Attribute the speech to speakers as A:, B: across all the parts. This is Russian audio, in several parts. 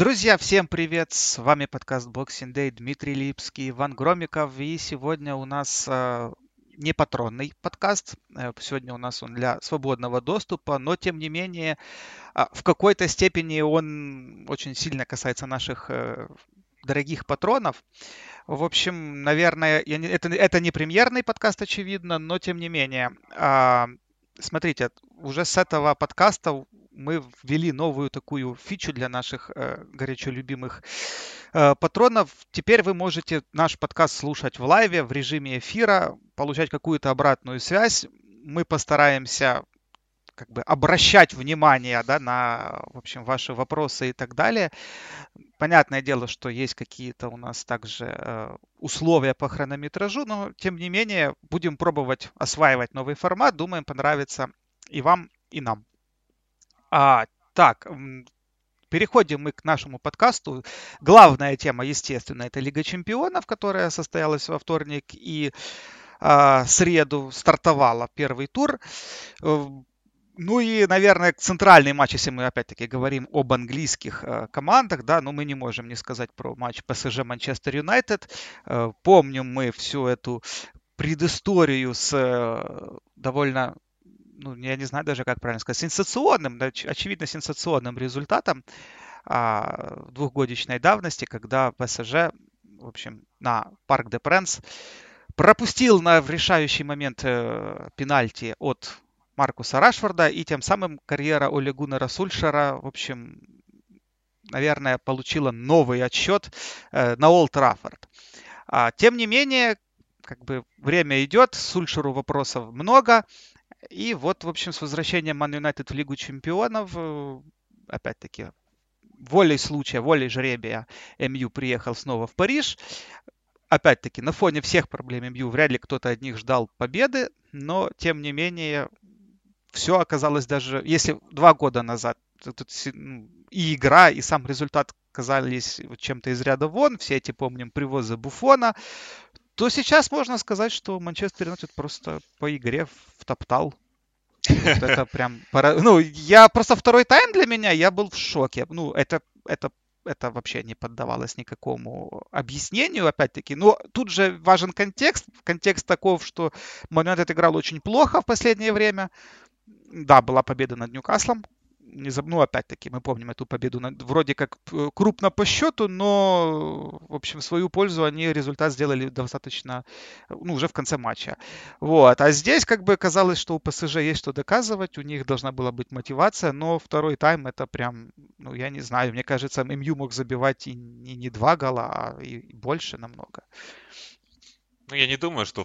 A: Друзья, всем привет! С вами подкаст Boxing Day, Дмитрий Липский, Иван Громиков. И сегодня у нас э, не патронный подкаст. Э, сегодня у нас он для свободного доступа, но тем не менее э, в какой-то степени он очень сильно касается наших э, дорогих патронов. В общем, наверное, не, это, это не премьерный подкаст, очевидно, но тем не менее. Э, смотрите, уже с этого подкаста мы ввели новую такую фичу для наших э, горячо любимых э, патронов. Теперь вы можете наш подкаст слушать в лайве, в режиме эфира, получать какую-то обратную связь. Мы постараемся как бы обращать внимание да, на в общем, ваши вопросы и так далее. Понятное дело, что есть какие-то у нас также э, условия по хронометражу, но тем не менее будем пробовать осваивать новый формат. Думаем, понравится и вам, и нам. А, так, переходим мы к нашему подкасту. Главная тема, естественно, это Лига чемпионов, которая состоялась во вторник и а, среду стартовала первый тур. Э, ну и, наверное, центральный матч, если мы опять-таки говорим об английских э, командах, да, но мы не можем не сказать про матч ПСЖ Манчестер Юнайтед. Э, помним мы всю эту предысторию с довольно ну, я не знаю даже, как правильно сказать, сенсационным, очевидно сенсационным результатом а, двухгодичной давности, когда ПСЖ, в общем, на Парк де Пренс пропустил на в решающий момент э, пенальти от Маркуса Рашфорда, и тем самым карьера Оли Гуннера Сульшера, в общем, наверное, получила новый отсчет э, на Олд Траффорд. А, тем не менее, как бы время идет, Сульшеру вопросов много, и вот, в общем, с возвращением Ман Юнайтед в Лигу Чемпионов, э, опять-таки, волей случая, волей жребия МЮ приехал снова в Париж. Опять-таки, на фоне всех проблем МЮ вряд ли кто-то от них ждал победы, но, тем не менее, все оказалось даже, если два года назад ну, и игра, и сам результат казались чем-то из ряда вон, все эти, помним, привозы Буфона, то сейчас можно сказать, что Манчестер Юнайтед просто по игре втоптал. Вот это прям... Ну, я просто второй тайм для меня, я был в шоке. Ну, это, это это вообще не поддавалось никакому объяснению, опять-таки. Но тут же важен контекст. Контекст таков, что Манчестер играл очень плохо в последнее время. Да, была победа над Ньюкаслом, не заб... ну, опять-таки, мы помним эту победу вроде как крупно по счету, но, в общем, в свою пользу они результат сделали достаточно, ну, уже в конце матча. Вот. А здесь, как бы, казалось, что у ПСЖ есть что доказывать, у них должна была быть мотивация, но второй тайм это прям, ну, я не знаю, мне кажется, МЮ мог забивать и не, не два гола, а и больше намного.
B: Ну, я не думаю, что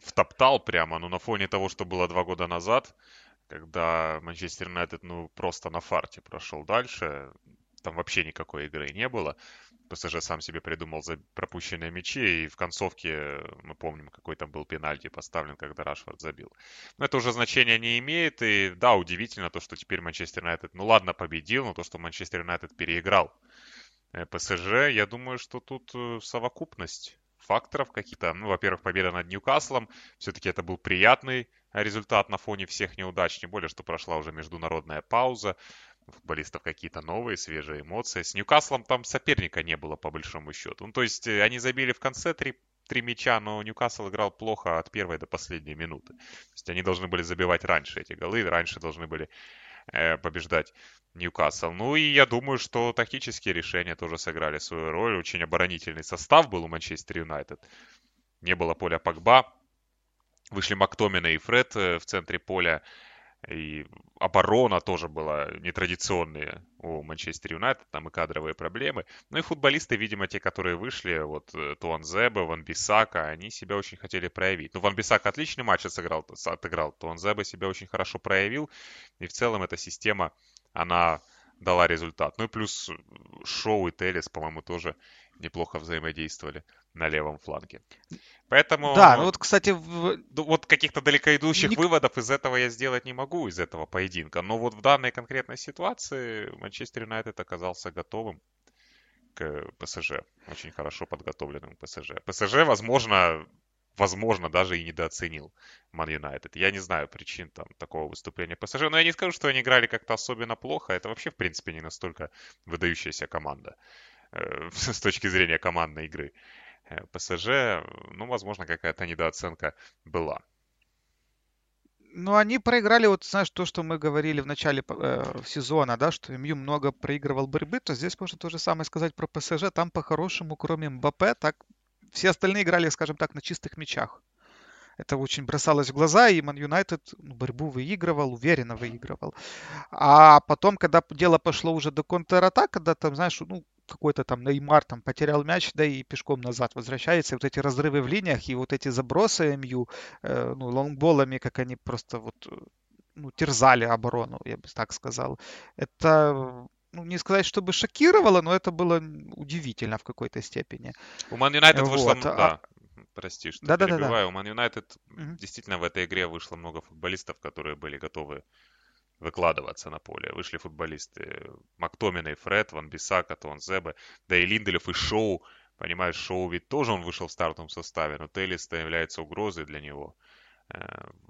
B: втоптал прямо, но на фоне того, что было два года назад, когда Манчестер Юнайтед, ну, просто на фарте прошел дальше, там вообще никакой игры не было. ПСЖ сам себе придумал за пропущенные мячи, и в концовке, мы помним, какой там был пенальти поставлен, когда Рашфорд забил. Но это уже значения не имеет, и да, удивительно то, что теперь Манчестер Юнайтед, ну ладно, победил, но то, что Манчестер Юнайтед переиграл э, ПСЖ, я думаю, что тут э, совокупность факторов каких-то. Ну, во-первых, победа над Ньюкаслом. Все-таки это был приятный результат на фоне всех неудач, тем более, что прошла уже международная пауза. У футболистов какие-то новые, свежие эмоции. С Ньюкаслом там соперника не было, по большому счету. Ну, то есть, э, они забили в конце три, три мяча, но Ньюкасл играл плохо от первой до последней минуты. То есть, они должны были забивать раньше эти голы, раньше должны были побеждать Ньюкасл. Ну и я думаю, что тактические решения тоже сыграли свою роль. Очень оборонительный состав был у Манчестер Юнайтед. Не было поля Пакба, Вышли Мактомина и Фред э, в центре поля. И оборона тоже была нетрадиционная у Манчестер Юнайтед, там и кадровые проблемы. Ну и футболисты, видимо, те, которые вышли, вот э, Туан Зеба, Ван Бисака, они себя очень хотели проявить. Ну, Ван Бисака отличный матч отыграл, отыграл. Туан Зеба себя очень хорошо проявил. И в целом эта система, она дала результат. Ну и плюс Шоу и Телес, по-моему, тоже неплохо взаимодействовали на левом фланге. Поэтому...
A: Да, ну вот, кстати... В...
B: Вот каких-то далекоидущих Ник... выводов из этого я сделать не могу, из этого поединка. Но вот в данной конкретной ситуации Манчестер Юнайтед оказался готовым к ПСЖ. Очень хорошо подготовленным ПСЖ. ПСЖ, возможно, возможно, даже и недооценил Ман Юнайтед. Я не знаю причин там такого выступления ПСЖ, но я не скажу, что они играли как-то особенно плохо. Это вообще, в принципе, не настолько выдающаяся команда с точки зрения командной игры. Э, ПСЖ, ну, возможно, какая-то недооценка была.
A: Ну, они проиграли, вот знаешь, то, что мы говорили в начале э, сезона, да, что МЮ много проигрывал борьбы, то здесь можно то же самое сказать про ПСЖ. Там по-хорошему, кроме МБП, так все остальные играли, скажем так, на чистых мячах. Это очень бросалось в глаза, и Ман Юнайтед ну, борьбу выигрывал, уверенно выигрывал. А потом, когда дело пошло уже до контратак, когда там, знаешь, ну, какой-то там Неймар там потерял мяч, да и пешком назад возвращается. И вот эти разрывы в линиях и вот эти забросы МЮ, э, ну, лонгболами, как они просто вот ну, терзали оборону, я бы так сказал. Это ну, не сказать, чтобы шокировало, но это было удивительно в какой-то степени.
B: У Ман Юнайтед вот. вышло, а да, прости, что да, перебиваю. Да, да, да. У Ман Юнайтед угу. действительно в этой игре вышло много футболистов, которые были готовы выкладываться на поле. Вышли футболисты Мактомина и Фред, Ван Бисака, Тон Зебе, да и Линделев и Шоу. Понимаешь, Шоу ведь тоже он вышел в стартовом составе, но Теллис является угрозой для него э,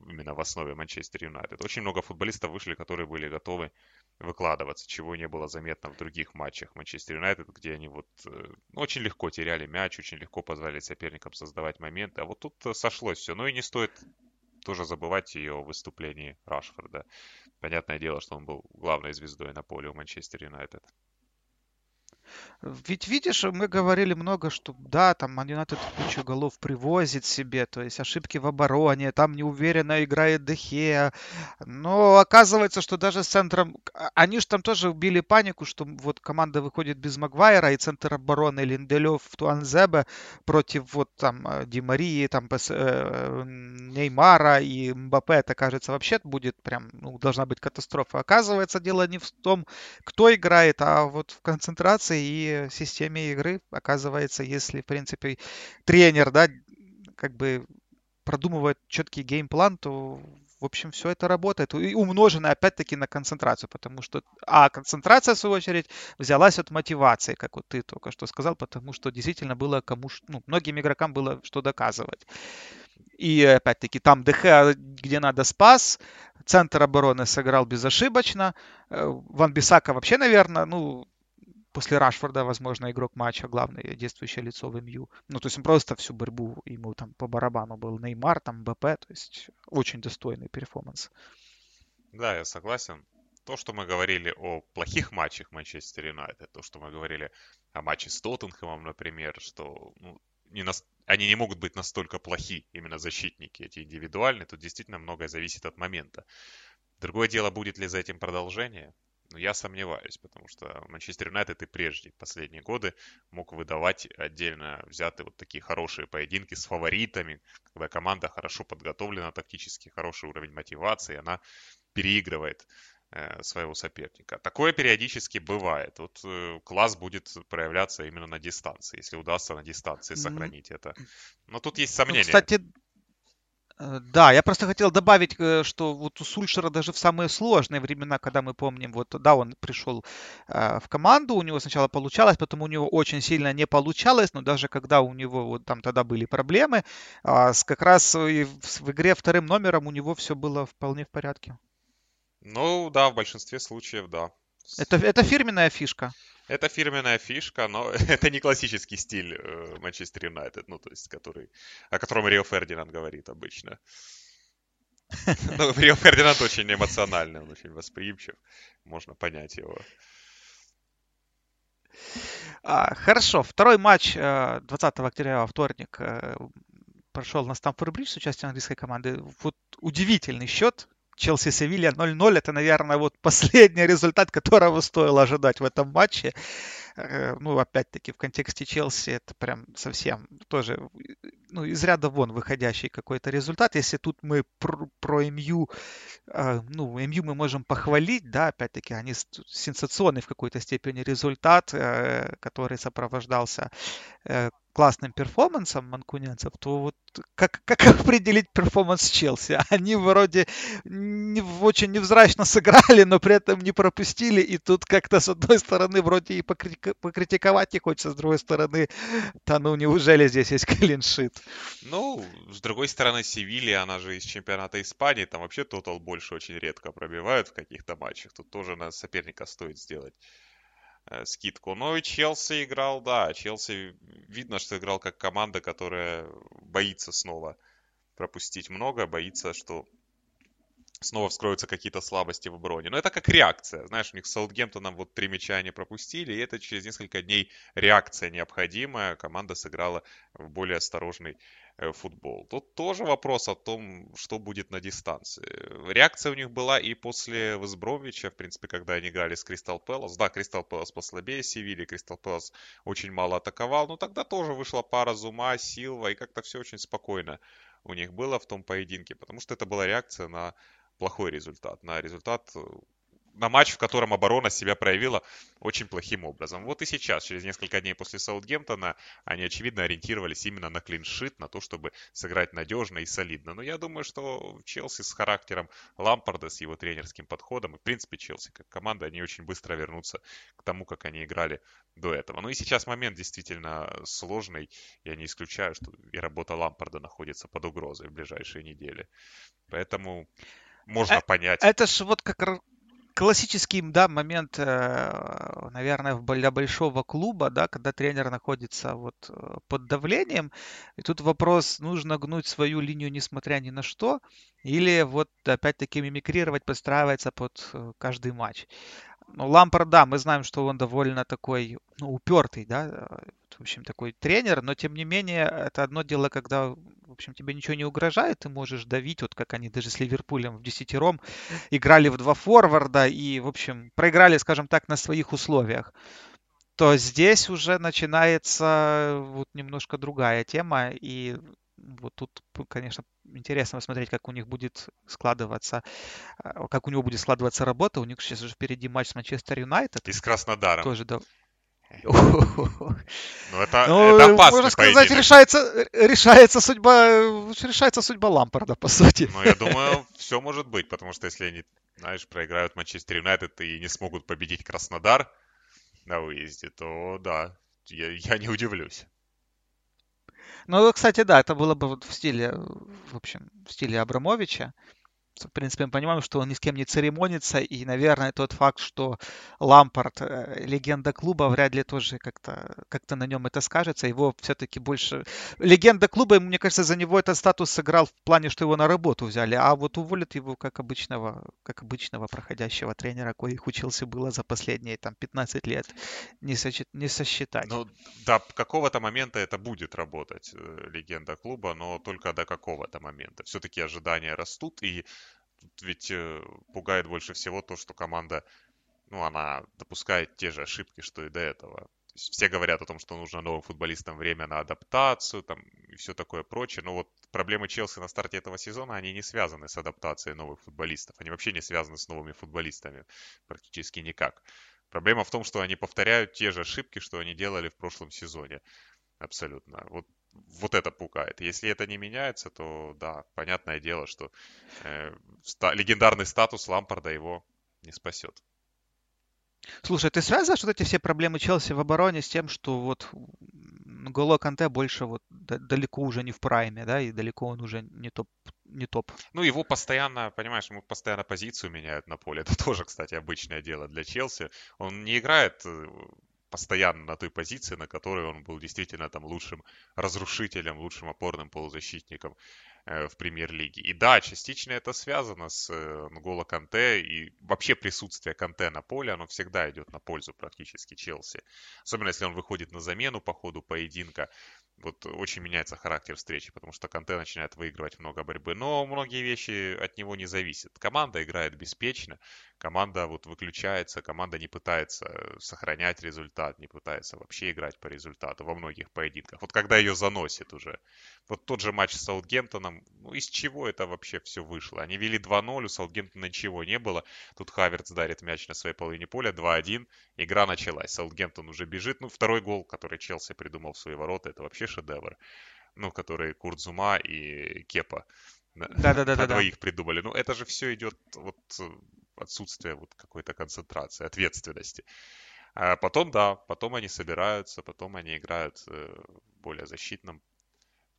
B: именно в основе Манчестер Юнайтед. Очень много футболистов вышли, которые были готовы выкладываться, чего не было заметно в других матчах Манчестер Юнайтед, где они вот э, очень легко теряли мяч, очень легко позволяли соперникам создавать моменты. А вот тут сошлось все. Ну и не стоит тоже забывать и о выступлении Рашфорда. Понятное дело, что он был главной звездой на поле у Манчестер Юнайтед.
A: Ведь видишь, мы говорили много, что да, там United кучу голов привозит себе, то есть ошибки в обороне, там неуверенно играет Дехея. Но оказывается, что даже с центром... А, они же там тоже убили панику, что вот команда выходит без Магуайра, и центр обороны Линделев, Туанзебе против вот там э, Ди Марии, там э, Неймара и Мбаппе, это, кажется, вообще будет прям, ну, должна быть катастрофа. Оказывается, дело не в том, кто играет, а вот в концентрации и системе игры. Оказывается, если, в принципе, тренер, да, как бы продумывает четкий геймплан, то в общем, все это работает. И умножено опять-таки на концентрацию, потому что, а концентрация, в свою очередь, взялась от мотивации, как вот ты только что сказал, потому что действительно было кому, ну, многим игрокам было что доказывать. И опять-таки там ДХ, где надо, спас. Центр обороны сыграл безошибочно. Э, Ван Бисака вообще, наверное, ну, после Рашфорда, возможно, игрок матча, главное действующее лицо в МЮ. Ну, то есть он просто всю борьбу, ему там по барабану был Неймар, там Мбаппе, то есть очень достойный performance.
B: Да, я согласен. То, что мы говорили о плохих матчах Манчестер Юнайтед, то, что мы говорили о матче с Тоттенхэмом, например, что ну, не нас... они не могут быть настолько плохи, именно защитники эти индивидуальные, тут действительно многое зависит от момента. Другое дело, будет ли за этим продолжение. Но я сомневаюсь, потому что Манчестер Юнайтед и прежде, последние годы, мог выдавать отдельно взятые вот такие хорошие поединки с фаворитами, когда команда хорошо подготовлена тактически, хороший уровень мотивации, она переигрывает э, своего соперника. Такое периодически бывает. Вот э, класс будет проявляться именно на дистанции, если удастся на дистанции сохранить mm-hmm. это. Но тут есть ну, сомнения. Ну,
A: кстати, да, я просто хотел добавить, э, что вот у Сульшера даже в самые сложные времена, когда мы помним, вот да, он пришел э, в команду, у него сначала получалось, потом у него очень сильно не получалось, но даже когда у него вот там тогда были проблемы, э, с, как раз в, в игре вторым номером у него все было вполне в порядке.
B: Ну да, в большинстве случаев, да.
A: Это, это фирменная фишка.
B: Это фирменная фишка, но это не классический стиль э, Манчестер Юнайтед, ну, то есть, который, о котором Рио Фердинанд говорит обычно. Ну, Рио Фердинанд очень эмоциональный, он очень восприимчив, можно понять его.
A: А, хорошо, второй матч 20 э, октября во вторник э, прошел на Стамфорд-Бридж с участием английской команды. Вот удивительный счет, Челси-Севилья 0-0 это, наверное, вот последний результат, которого стоило ожидать в этом матче. Э, ну, опять-таки, в контексте Челси это прям совсем тоже, ну, из ряда вон выходящий какой-то результат. Если тут мы про, про МЮ, э, ну, МЮ мы можем похвалить, да, опять-таки, они сенсационный в какой-то степени результат, э, который сопровождался классным перформансом манкунянцев, то вот как, как определить перформанс Челси? Они вроде не, очень невзрачно сыграли, но при этом не пропустили, и тут как-то с одной стороны вроде и покритиковать не хочется, с другой стороны, да ну неужели здесь есть клиншит?
B: Ну, с другой стороны, Севилья, она же из чемпионата Испании, там вообще тотал больше очень редко пробивают в каких-то матчах, тут тоже на соперника стоит сделать скидку. Но и Челси играл, да, Челси видно, что играл как команда, которая боится снова пропустить много, боится, что снова вскроются какие-то слабости в обороне. Но это как реакция. Знаешь, у них с Саутгемптоном вот три мяча они пропустили, и это через несколько дней реакция необходимая. Команда сыграла в более осторожный Э, футбол. Тут тоже вопрос о том, что будет на дистанции. Реакция у них была и после Весбромвича, в принципе, когда они играли с Кристал Пэлас. Да, Кристал Пэлас послабее Севили, Кристал Пэлас очень мало атаковал, но тогда тоже вышла пара Зума, Силва, и как-то все очень спокойно у них было в том поединке, потому что это была реакция на плохой результат, на результат э, на матч, в котором оборона себя проявила очень плохим образом. Вот и сейчас, через несколько дней после Саутгемптона, они, очевидно, ориентировались именно на клиншит, на то, чтобы сыграть надежно и солидно. Но я думаю, что Челси с характером Лампарда, с его тренерским подходом, и, в принципе, Челси как команда, они очень быстро вернутся к тому, как они играли до этого. Ну и сейчас момент действительно сложный. Я не исключаю, что и работа Лампарда находится под угрозой в ближайшие недели. Поэтому можно а, понять.
A: Это же вот как классический, да, момент, э, наверное, для большого клуба, да, когда тренер находится вот э, под давлением, и тут вопрос, нужно гнуть свою линию несмотря ни на что, или вот опять-таки мимикрировать, подстраиваться под э, каждый матч. Ну, Лампард, да, мы знаем, что он довольно такой, ну, упертый, да, в общем, такой тренер, но тем не менее, это одно дело, когда, в общем, тебе ничего не угрожает, ты можешь давить, вот как они даже с Ливерпулем в десятером играли в два форварда и, в общем, проиграли, скажем так, на своих условиях то здесь уже начинается вот немножко другая тема, и вот тут, конечно, интересно посмотреть, как у них будет складываться, а, как у него будет складываться работа. У них сейчас уже впереди матч с Манчестер Юнайтед.
B: И с Краснодаром.
A: Тоже, да.
B: Ну, это, ну, это опасный Можно сказать,
A: решается, решается, судьба, решается судьба Лампарда, по сути.
B: Ну, я думаю, все может быть, потому что если они, знаешь, проиграют Манчестер Юнайтед и не смогут победить Краснодар на выезде, то да, я, я не удивлюсь.
A: Ну, кстати, да, это было бы вот в стиле, в общем, в стиле Абрамовича в принципе, мы понимаем, что он ни с кем не церемонится, и, наверное, тот факт, что Лампард э, легенда клуба, вряд ли тоже как-то как на нем это скажется. Его все-таки больше... Легенда клуба, мне кажется, за него этот статус сыграл в плане, что его на работу взяли, а вот уволят его как обычного, как обычного проходящего тренера, коих учился было за последние там 15 лет, не, сочет, не сосчитать.
B: Ну, до какого-то момента это будет работать, э, легенда клуба, но только до какого-то момента. Все-таки ожидания растут, и Тут ведь э, пугает больше всего то, что команда, ну, она допускает те же ошибки, что и до этого. Все говорят о том, что нужно новым футболистам время на адаптацию там, и все такое прочее. Но вот проблемы Челси на старте этого сезона, они не связаны с адаптацией новых футболистов. Они вообще не связаны с новыми футболистами практически никак. Проблема в том, что они повторяют те же ошибки, что они делали в прошлом сезоне. Абсолютно. Вот вот это пугает. Если это не меняется, то да, понятное дело, что э, ста- легендарный статус Лампарда его не спасет.
A: Слушай, ты связываешь вот эти все проблемы Челси в обороне с тем, что вот Голо Канте больше вот далеко уже не в прайме, да, и далеко он уже не топ, не топ.
B: Ну, его постоянно, понимаешь, ему постоянно позицию меняют на поле. Это тоже, кстати, обычное дело для Челси. Он не играет э, постоянно на той позиции, на которой он был действительно там лучшим разрушителем, лучшим опорным полузащитником э, в премьер-лиге. И да, частично это связано с э, Нголо Канте и вообще присутствие Канте на поле, оно всегда идет на пользу практически Челси. Особенно если он выходит на замену по ходу поединка. Вот очень меняется характер встречи, потому что Канте начинает выигрывать много борьбы. Но многие вещи от него не зависят. Команда играет беспечно, команда вот выключается, команда не пытается сохранять результат, не пытается вообще играть по результату во многих поединках. Вот когда ее заносит уже. Вот тот же матч с Саутгемптоном, ну из чего это вообще все вышло? Они вели 2-0, у Саутгемптона ничего не было. Тут Хаверц дарит мяч на своей половине поля, 2-1, игра началась. Саутгемптон уже бежит. Ну, второй гол, который Челси придумал в свои ворота, это вообще шедевр. Ну, который Курдзума и Кепа да, да, да, да, двоих придумали. Ну, это же все идет вот отсутствие вот какой-то концентрации, ответственности. А потом, да, потом они собираются, потом они играют э, в более защитном,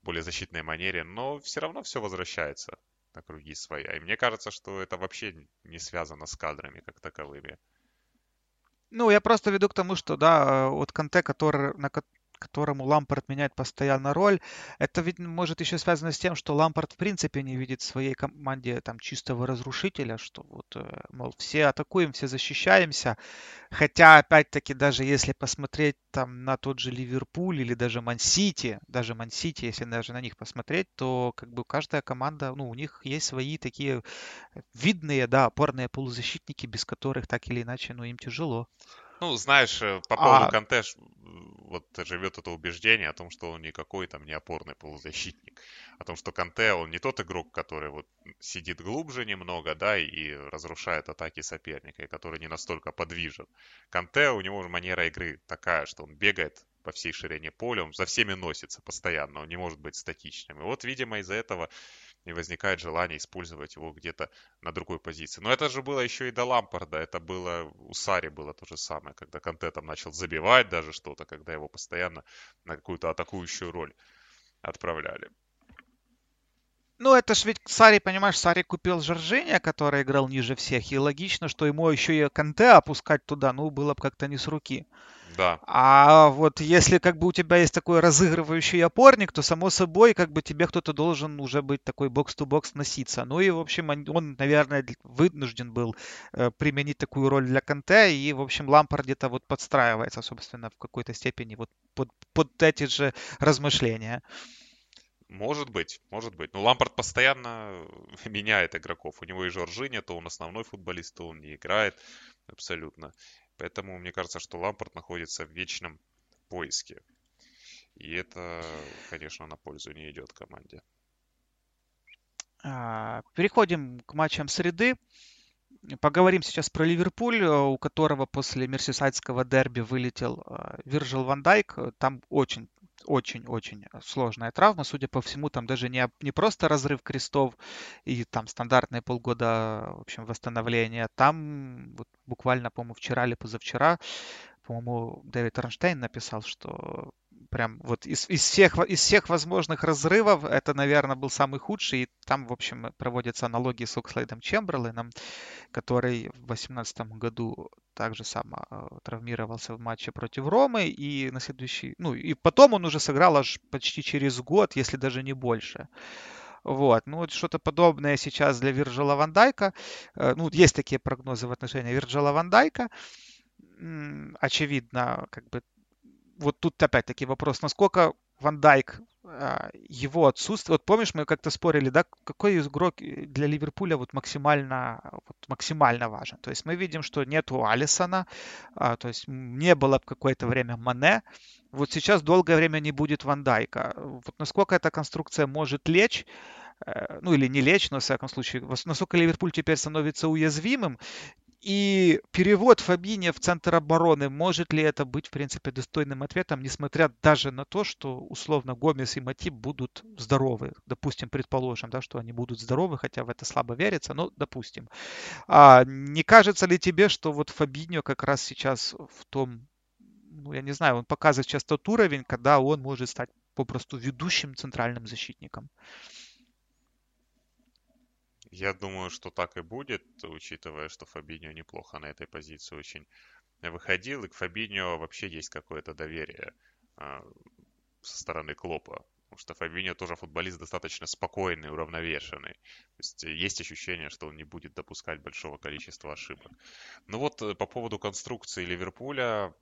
B: более защитной манере, но все равно все возвращается на круги свои. И мне кажется, что это вообще не связано с кадрами как таковыми.
A: Ну, я просто веду к тому, что, да, вот Канте, который, на, которому Лампард меняет постоянно роль. Это ведь может еще связано с тем, что Лампард в принципе не видит в своей команде там чистого разрушителя, что вот, э, мол, все атакуем, все защищаемся. Хотя, опять-таки, даже если посмотреть там на тот же Ливерпуль или даже Ман-Сити, даже Ман-Сити, если даже на них посмотреть, то как бы каждая команда, ну, у них есть свои такие видные, да, опорные полузащитники, без которых так или иначе, ну, им тяжело.
B: Ну, знаешь, э, по поводу а... Канте вот живет это убеждение о том, что он никакой там не опорный полузащитник. О том, что Канте, он не тот игрок, который вот сидит глубже немного, да, и разрушает атаки соперника, и который не настолько подвижен. Канте, у него манера игры такая, что он бегает по всей ширине поля, он за всеми носится постоянно, он не может быть статичным. И вот, видимо, из-за этого и возникает желание использовать его где-то на другой позиции. Но это же было еще и до Лампарда, это было у Сари было то же самое, когда Канте там начал забивать даже что-то, когда его постоянно на какую-то атакующую роль отправляли.
A: Ну, это ж ведь Сари, понимаешь, Сари купил Жоржиния, который играл ниже всех, и логично, что ему еще и Канте опускать туда, ну, было бы как-то не с руки.
B: Да.
A: А вот если как бы у тебя есть такой разыгрывающий опорник, то само собой как бы тебе кто-то должен уже быть такой бокс-то-бокс носиться. Ну и в общем он, наверное, вынужден был э, применить такую роль для Канте, и в общем Лампард где-то вот подстраивается, собственно, в какой-то степени вот под, под эти же размышления.
B: Может быть, может быть. Но Лампард постоянно меняет игроков. У него и Жоржини, то он основной футболист, то он не играет абсолютно. Поэтому мне кажется, что Лампорт находится в вечном поиске. И это, конечно, на пользу не идет команде.
A: А, переходим к матчам среды. Поговорим сейчас про Ливерпуль, у которого после мерсисайдского дерби вылетел а, Виржил Ван Дайк. Там очень очень-очень сложная травма. Судя по всему, там даже не, не просто разрыв крестов и там стандартные полгода, в общем, восстановления. Там вот буквально, по-моему, вчера или позавчера, по-моему, Дэвид Ронштейн написал, что прям вот из, из, всех, из всех возможных разрывов это, наверное, был самый худший. И там, в общем, проводятся аналогии с Окслейдом Чемберленом, который в 2018 году также сам э, травмировался в матче против Ромы. И на следующий... Ну, и потом он уже сыграл аж почти через год, если даже не больше. Вот, ну вот что-то подобное сейчас для Вирджила Ван Дайка. Э, ну, есть такие прогнозы в отношении Вирджила Ван Дайка. Очевидно, как бы вот тут опять-таки вопрос, насколько Ван Дайк, а, его отсутствие. Вот помнишь, мы как-то спорили, да, какой игрок для Ливерпуля вот максимально, вот максимально важен. То есть мы видим, что нету Алисона, а, то есть не было какое-то время Мане. Вот сейчас долгое время не будет Ван Дайка. Вот насколько эта конструкция может лечь, э, ну или не лечь, но в всяком случае, насколько Ливерпуль теперь становится уязвимым, и перевод Фабини в центр обороны, может ли это быть, в принципе, достойным ответом, несмотря даже на то, что, условно, Гомес и Матип будут здоровы. Допустим, предположим, да, что они будут здоровы, хотя в это слабо верится, но допустим. А не кажется ли тебе, что вот Фабиньо как раз сейчас в том, ну, я не знаю, он показывает сейчас тот уровень, когда он может стать попросту ведущим центральным защитником?
B: Я думаю, что так и будет, учитывая, что Фабиньо неплохо на этой позиции очень выходил, и к Фабиньо вообще есть какое-то доверие а, со стороны Клопа. Потому что Фабиньо тоже футболист достаточно спокойный, уравновешенный. То есть есть ощущение, что он не будет допускать большого количества ошибок. Ну вот э, по поводу конструкции Ливерпуля,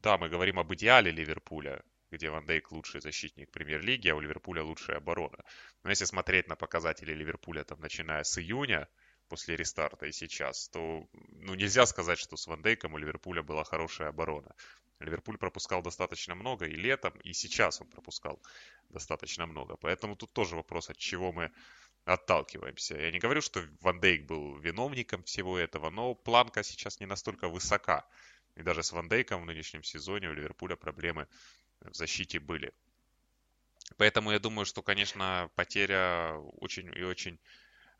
B: да, мы говорим об идеале Ливерпуля, где Ван Дейк лучший защитник премьер-лиги, а у Ливерпуля лучшая оборона. Но если смотреть на показатели Ливерпуля, там, начиная с июня, после рестарта и сейчас, то ну, нельзя сказать, что с Ван Дейком у Ливерпуля была хорошая оборона. Ливерпуль пропускал достаточно много и летом, и сейчас он пропускал достаточно много. Поэтому тут тоже вопрос, от чего мы отталкиваемся. Я не говорю, что Ван Дейк был виновником всего этого, но планка сейчас не настолько высока. И даже с Ван Дейком в нынешнем сезоне у Ливерпуля проблемы в защите были. Поэтому я думаю, что, конечно, потеря очень и очень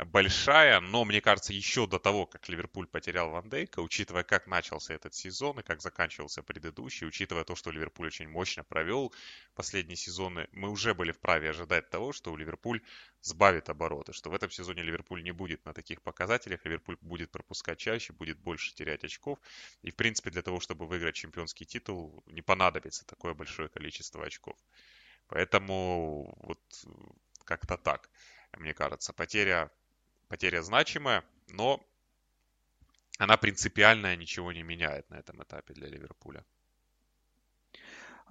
B: большая, но мне кажется, еще до того, как Ливерпуль потерял Ван Дейка, учитывая, как начался этот сезон и как заканчивался предыдущий, учитывая то, что Ливерпуль очень мощно провел последние сезоны, мы уже были вправе ожидать того, что Ливерпуль сбавит обороты, что в этом сезоне Ливерпуль не будет на таких показателях, Ливерпуль будет пропускать чаще, будет больше терять очков, и, в принципе, для того, чтобы выиграть чемпионский титул, не понадобится такое большое количество очков. Поэтому вот как-то так, мне кажется. Потеря потеря значимая, но она принципиально ничего не меняет на этом этапе для Ливерпуля.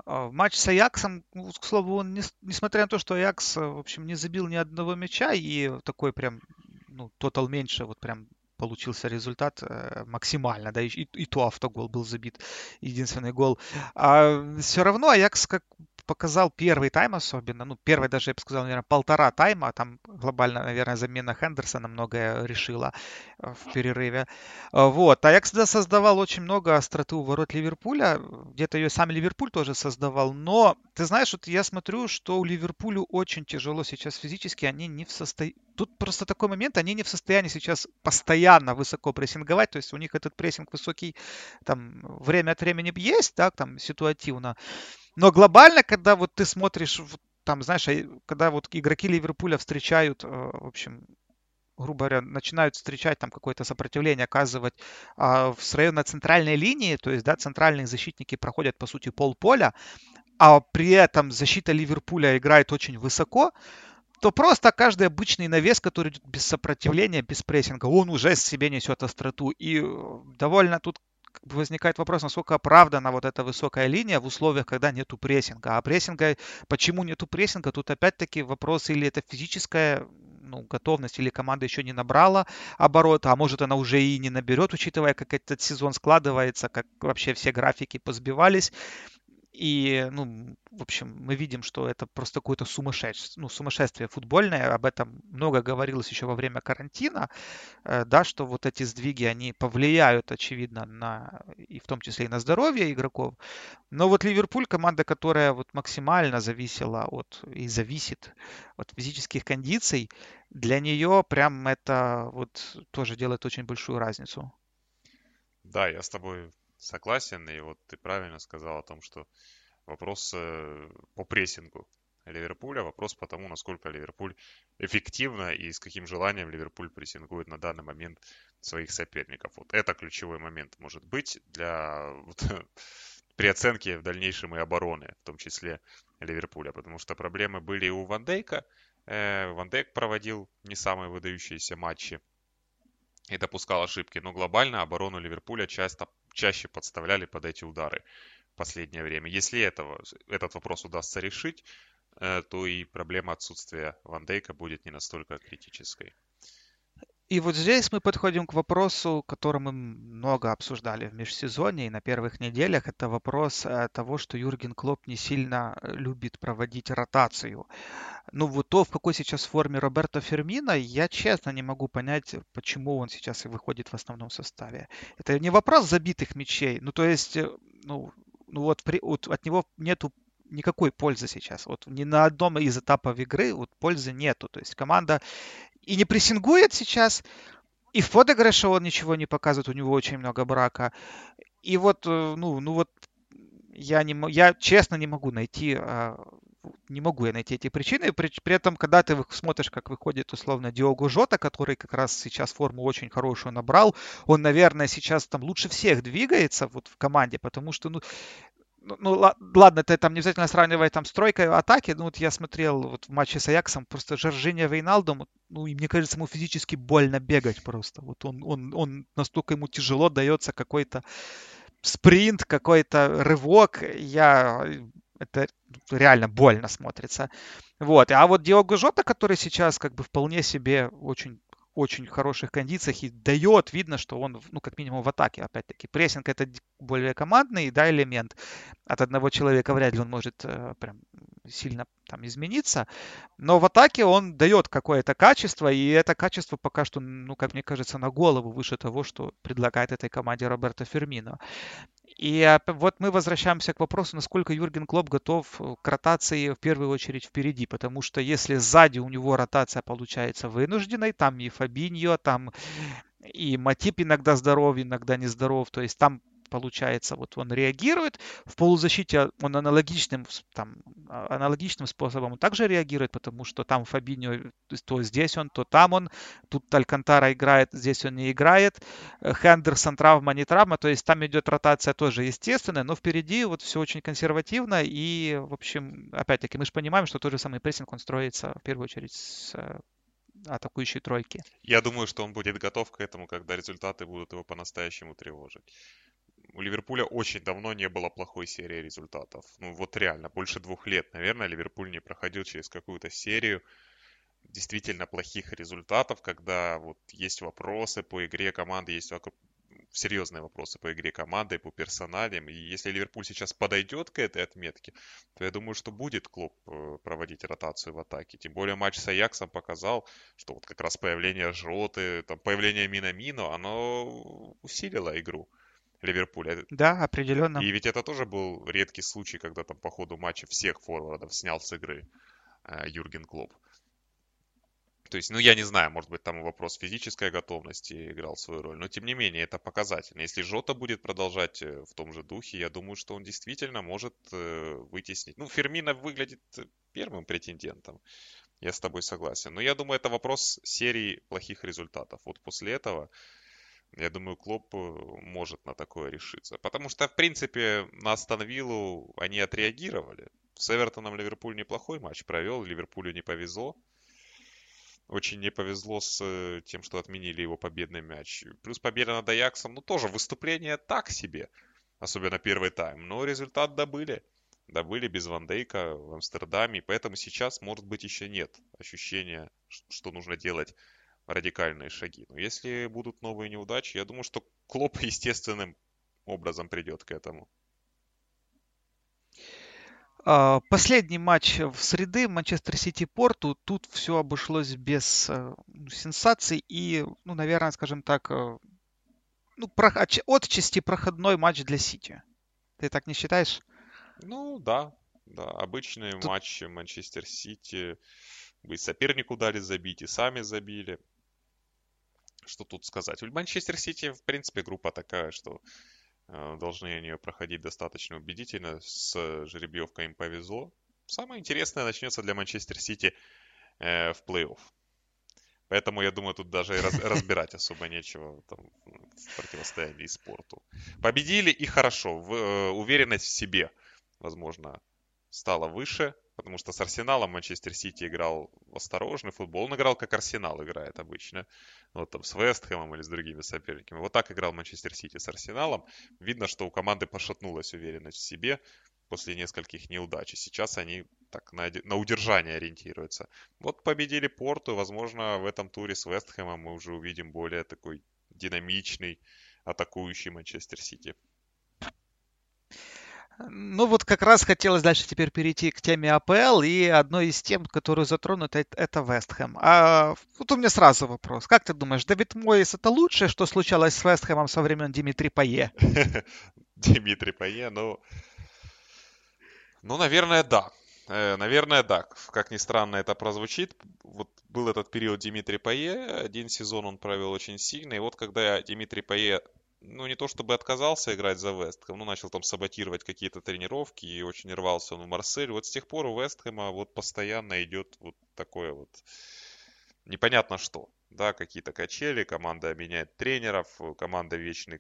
A: А, матч с Аяксом, ну, к слову, он, не, несмотря на то, что Аякс, в общем, не забил ни одного мяча, и такой прям, ну, тотал меньше, вот прям получился результат э, максимально, да, и, и то автогол был забит, единственный гол. А все равно Аякс как показал первый тайм особенно, ну, первый даже, я бы сказал, наверное, полтора тайма, а там глобально, наверное, замена Хендерсона многое решила э, в перерыве. Э, вот. А я, кстати, создавал очень много остроты у ворот Ливерпуля, где-то ее сам Ливерпуль тоже создавал, но, ты знаешь, вот я смотрю, что у Ливерпулю очень тяжело сейчас физически, они не в состоянии... Тут просто такой момент, они не в состоянии сейчас постоянно высоко прессинговать, то есть у них этот прессинг высокий, там, время от времени есть, так, там, ситуативно, но глобально, когда вот ты смотришь, там, знаешь, а, когда вот игроки Ливерпуля встречают, э, в общем, грубо говоря, начинают встречать там какое-то сопротивление, оказывать а, с района центральной линии, то есть, да, центральные защитники проходят, по сути, полполя, а при этом защита Ливерпуля играет очень высоко, то просто каждый обычный навес, который идет без сопротивления, без прессинга, он уже себе несет остроту. И э, довольно тут возникает вопрос, насколько оправдана вот эта высокая линия в условиях, когда нету прессинга. А прессинга, почему нету прессинга, тут опять-таки вопрос, или это физическая ну, готовность, или команда еще не набрала оборота, а может она уже и не наберет, учитывая, как этот сезон складывается, как вообще все графики позбивались. И, ну, в общем, мы видим, что это просто какое-то сумасшествие, ну, сумасшествие футбольное. Об этом много говорилось еще во время карантина, э, да, что вот эти сдвиги, они повлияют, очевидно, на, и в том числе и на здоровье игроков. Но вот Ливерпуль, команда, которая вот максимально зависела от, и зависит от физических кондиций, для нее прям это вот тоже делает очень большую разницу.
B: Да, я с тобой согласен. И вот ты правильно сказал о том, что вопрос э, по прессингу Ливерпуля, вопрос по тому, насколько Ливерпуль эффективно и с каким желанием Ливерпуль прессингует на данный момент своих соперников. Вот это ключевой момент может быть для вот, при оценке в дальнейшем и обороны, в том числе Ливерпуля, потому что проблемы были и у Ван Дейка. Э, Ван Дейк проводил не самые выдающиеся матчи и допускал ошибки, но глобально оборону Ливерпуля часто чаще подставляли под эти удары в последнее время. Если этого, этот вопрос удастся решить, э, то и проблема отсутствия Ван Дейка будет не настолько критической.
A: И вот здесь мы подходим к вопросу, который мы много обсуждали в межсезонье и на первых неделях. Это вопрос э, того, что Юрген Клоп не сильно э, любит проводить ротацию. Ну вот то, в какой сейчас форме Роберто Фермина, я честно не могу понять, почему он сейчас и выходит в основном составе. Это не вопрос забитых мячей. Ну то есть, э, ну, ну вот, при, вот от него нету никакой пользы сейчас. Вот ни на одном из этапов игры вот пользы нету. То есть команда и не прессингует сейчас, и в подыгрыше он ничего не показывает, у него очень много брака. И вот, э, ну, ну вот я, не, я честно не могу найти, а, не могу я найти эти причины. При, при этом, когда ты смотришь, как выходит условно Диогу Жота, который как раз сейчас форму очень хорошую набрал, он, наверное, сейчас там лучше всех двигается вот в команде, потому что, ну, ну, ну ладно, это там не обязательно сравнивать там стройкой атаки, ну вот я смотрел вот в матче с Аяксом, просто Жоржиня Вейналдом, ну и мне кажется, ему физически больно бегать просто. Вот он, он, он настолько ему тяжело дается какой-то спринт, какой-то рывок. Я это реально больно смотрится. Вот. А вот Диого Жота, который сейчас как бы вполне себе очень очень хороших кондициях и дает, видно, что он, ну, как минимум в атаке, опять-таки. Прессинг это более командный, да, элемент. От одного человека вряд ли он может э, прям сильно там измениться. Но в атаке он дает какое-то качество, и это качество пока что, ну, как мне кажется, на голову выше того, что предлагает этой команде Роберто Фирмино. И вот мы возвращаемся к вопросу, насколько Юрген Клоп готов э, к ротации в первую очередь впереди, потому что если сзади у него ротация получается вынужденной, там и Фабиньо, там и Матип иногда здоров, иногда не здоров, то есть там получается, вот он реагирует. В полузащите он аналогичным, там, а, аналогичным способом также реагирует, потому что там Фабиньо, то здесь он, то там он. Тут Алькантара играет, здесь он не играет. Хендерсон травма, не травма. То есть там идет ротация тоже естественная, но впереди вот все очень консервативно. И, в общем, опять-таки, мы же понимаем, что тот же самый прессинг, он строится в первую очередь с э, атакующей тройки.
B: Я думаю, что он будет готов к этому, когда результаты будут его по-настоящему тревожить у Ливерпуля очень давно не было плохой серии результатов. Ну вот реально, больше двух лет, наверное, Ливерпуль не проходил через какую-то серию действительно плохих результатов, когда вот есть вопросы по игре команды, есть серьезные вопросы по игре команды по персоналиям. И если Ливерпуль сейчас подойдет к этой отметке, то я думаю, что будет Клоп э, проводить ротацию в атаке. Тем более матч с Аяксом показал, что вот как раз появление Жоты, там, появление Минамино, оно усилило игру. Ливерпуля.
A: Да, определенно.
B: И ведь это тоже был редкий случай, когда там по ходу матча всех форвардов снял с игры э, Юрген Клоп. То есть, ну, я не знаю, может быть, там вопрос физической готовности играл свою роль, но тем не менее, это показательно. Если Жота будет продолжать э, в том же духе, я думаю, что он действительно может э, вытеснить. Ну, Фермина выглядит первым претендентом, я с тобой согласен. Но я думаю, это вопрос серии плохих результатов. Вот после этого я думаю, Клоп э, может на такое решиться. Потому что, в принципе, на Астон Виллу они отреагировали. С Эвертоном Ливерпуль неплохой матч провел, Ливерпулю не повезло. Очень не повезло с э, тем, что отменили его победный мяч. Плюс победа над Аяксом, ну тоже выступление так себе. Особенно первый тайм. Но результат добыли. Добыли без Ван Дейка в Амстердаме. Поэтому сейчас, может быть, еще нет ощущения, что нужно делать радикальные шаги. Но если будут новые неудачи, я думаю, что Клоп естественным образом придет к этому.
A: А, последний матч в среды Манчестер Сити Порту. Тут все обошлось без э, сенсаций и, ну, наверное, скажем так, э, ну, отчасти проходной матч для Сити. Ты так не считаешь?
B: Ну, да. Да, обычные Тут... матчи Манчестер Сити. И сопернику дали забить, и сами забили что тут сказать. У Манчестер Сити, в принципе, группа такая, что э, должны они ее проходить достаточно убедительно. С жеребьевкой им повезло. Самое интересное начнется для Манчестер Сити э, в плей-офф. Поэтому, я думаю, тут даже и раз, разбирать особо нечего там, в противостоянии спорту. Победили и хорошо. В, э, уверенность в себе, возможно, стала выше потому что с Арсеналом Манчестер Сити играл осторожный футбол. Он играл, как Арсенал играет обычно. Вот там с Вестхэмом или с другими соперниками. Вот так играл Манчестер Сити с Арсеналом. Видно, что у команды пошатнулась уверенность в себе после нескольких неудач. И сейчас они так на, на удержание ориентируются. Вот победили Порту. Возможно, в этом туре с Вестхэмом мы уже увидим более такой динамичный, атакующий Манчестер Сити.
A: Ну вот как раз хотелось дальше теперь перейти к теме АПЛ, и одной из тем, которую затронут, это Вестхэм. А вот у меня сразу вопрос. Как ты думаешь, Давид Моис это лучшее, что случалось с Вестхэмом со времен Димитри Пае?
B: Димитри Пае, ну... Ну, наверное, да. Э, наверное, да. Как ни странно это прозвучит. Вот был этот период Димитри Пае, один сезон он провел очень сильно, и вот когда Димитри Пае ну, не то чтобы отказался играть за Вестхэм, но начал там саботировать какие-то тренировки и очень рвался он в Марсель. Вот с тех пор у Вестхэма вот постоянно идет вот такое вот непонятно что. Да, какие-то качели, команда меняет тренеров, команда вечный,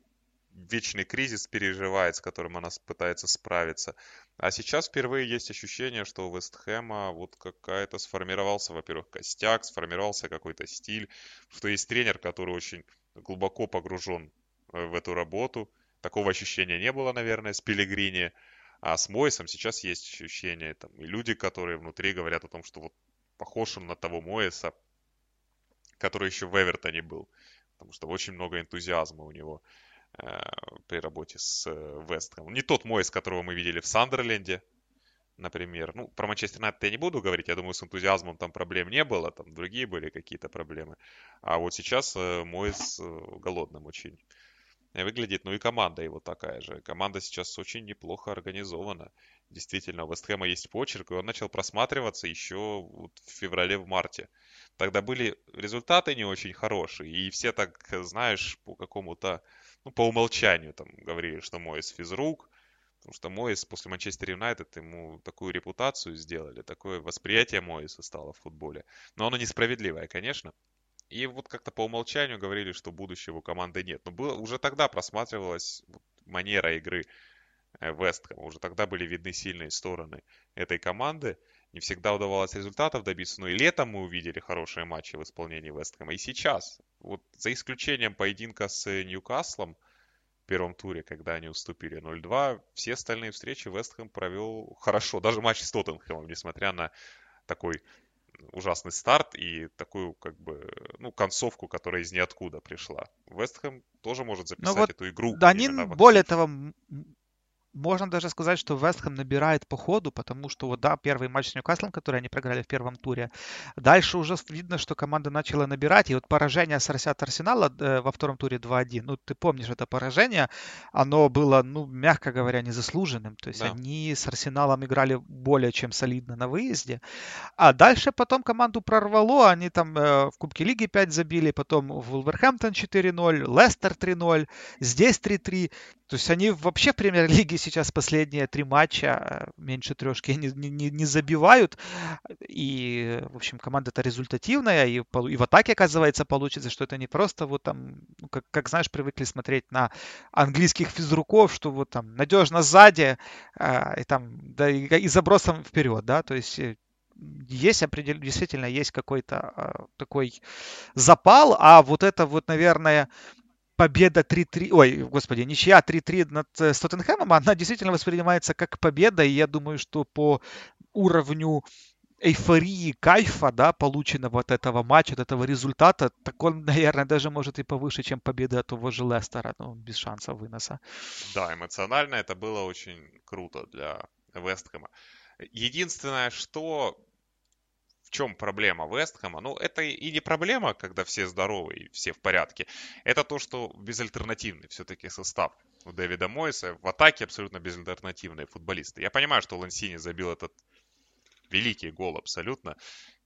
B: вечный кризис переживает, с которым она пытается справиться. А сейчас впервые есть ощущение, что у Вестхэма вот какая-то сформировался, во-первых, костяк, сформировался какой-то стиль, что есть тренер, который очень глубоко погружен в эту работу. Такого ощущения не было, наверное, с Пелегрини. А с Моисом сейчас есть ощущение. Там, и люди, которые внутри говорят о том, что вот похож он на того Моиса, который еще в Эвертоне был. Потому что очень много энтузиазма у него э, при работе с э, Вестхэмом. Не тот Мойс, которого мы видели в Сандерленде, например. Ну, про Манчестер Юнайтед я не буду говорить, я думаю, с энтузиазмом там проблем не было, там другие были какие-то проблемы. А вот сейчас э, Мойс э, голодным очень выглядит, ну и команда его такая же. Команда сейчас очень неплохо организована. Действительно, у Вестхэма есть почерк, и он начал просматриваться еще вот в феврале, в марте. Тогда были результаты не очень хорошие, и все так, знаешь, по какому-то, ну, по умолчанию там говорили, что Моис физрук, потому что Моис после Манчестер Юнайтед ему такую репутацию сделали, такое восприятие Моиса стало в футболе. Но оно несправедливое, конечно. И вот как-то по умолчанию говорили, что будущего у команды нет. Но было, уже тогда просматривалась манера игры э, Вестхэма. Уже тогда были видны сильные стороны этой команды. Не всегда удавалось результатов добиться, но и летом мы увидели хорошие матчи в исполнении Вестхэма. И сейчас, вот за исключением поединка с Ньюкаслом в первом туре, когда они уступили 0-2, все остальные встречи Вестхэм провел хорошо. Даже матч с Тоттенхэмом, несмотря на такой ужасный старт и такую, как бы, ну, концовку, которая из ниоткуда пришла. Вестхэм тоже может ну записать вот, эту игру.
A: Да, они, более того, можно даже сказать, что Вестхэм набирает по ходу, потому что вот да, первый матч с Ньюкаслом, который они проиграли в первом туре, дальше уже видно, что команда начала набирать, и вот поражение с от Арсенала э, во втором туре 2-1, ну ты помнишь это поражение, оно было, ну мягко говоря, незаслуженным, то есть да. они с Арсеналом играли более чем солидно на выезде, а дальше потом команду прорвало, они там э, в Кубке Лиги 5 забили, потом в Вулверхэмптон 4-0, Лестер 3-0, здесь 3-3, то есть они вообще в премьер-лиге сейчас последние три матча э, меньше трешки не, не, не забивают. И, в общем, команда-то результативная. И, и в атаке, оказывается, получится, что это не просто вот там, ну, как, как знаешь, привыкли смотреть на английских физруков, что вот там надежно сзади э, и там, да, и, и забросом вперед, да, то есть э, есть определенно, действительно есть какой-то э, такой запал, а вот это вот, наверное, победа 3-3, ой, господи, ничья 3-3 над э, Тоттенхэмом, она действительно воспринимается как победа, и я думаю, что по уровню эйфории, кайфа, да, полученного от этого матча, от этого результата, так он, наверное, даже может и повыше, чем победа от того же Лестера, ну, без шанса выноса.
B: Да, эмоционально это было очень круто для Вестхэма. Единственное, что в чем проблема Вестхэма? Ну, это и не проблема, когда все здоровы и все в порядке. Это то, что безальтернативный все-таки состав у Дэвида Мойса. В атаке абсолютно безальтернативные футболисты. Я понимаю, что Лансини забил этот великий гол абсолютно,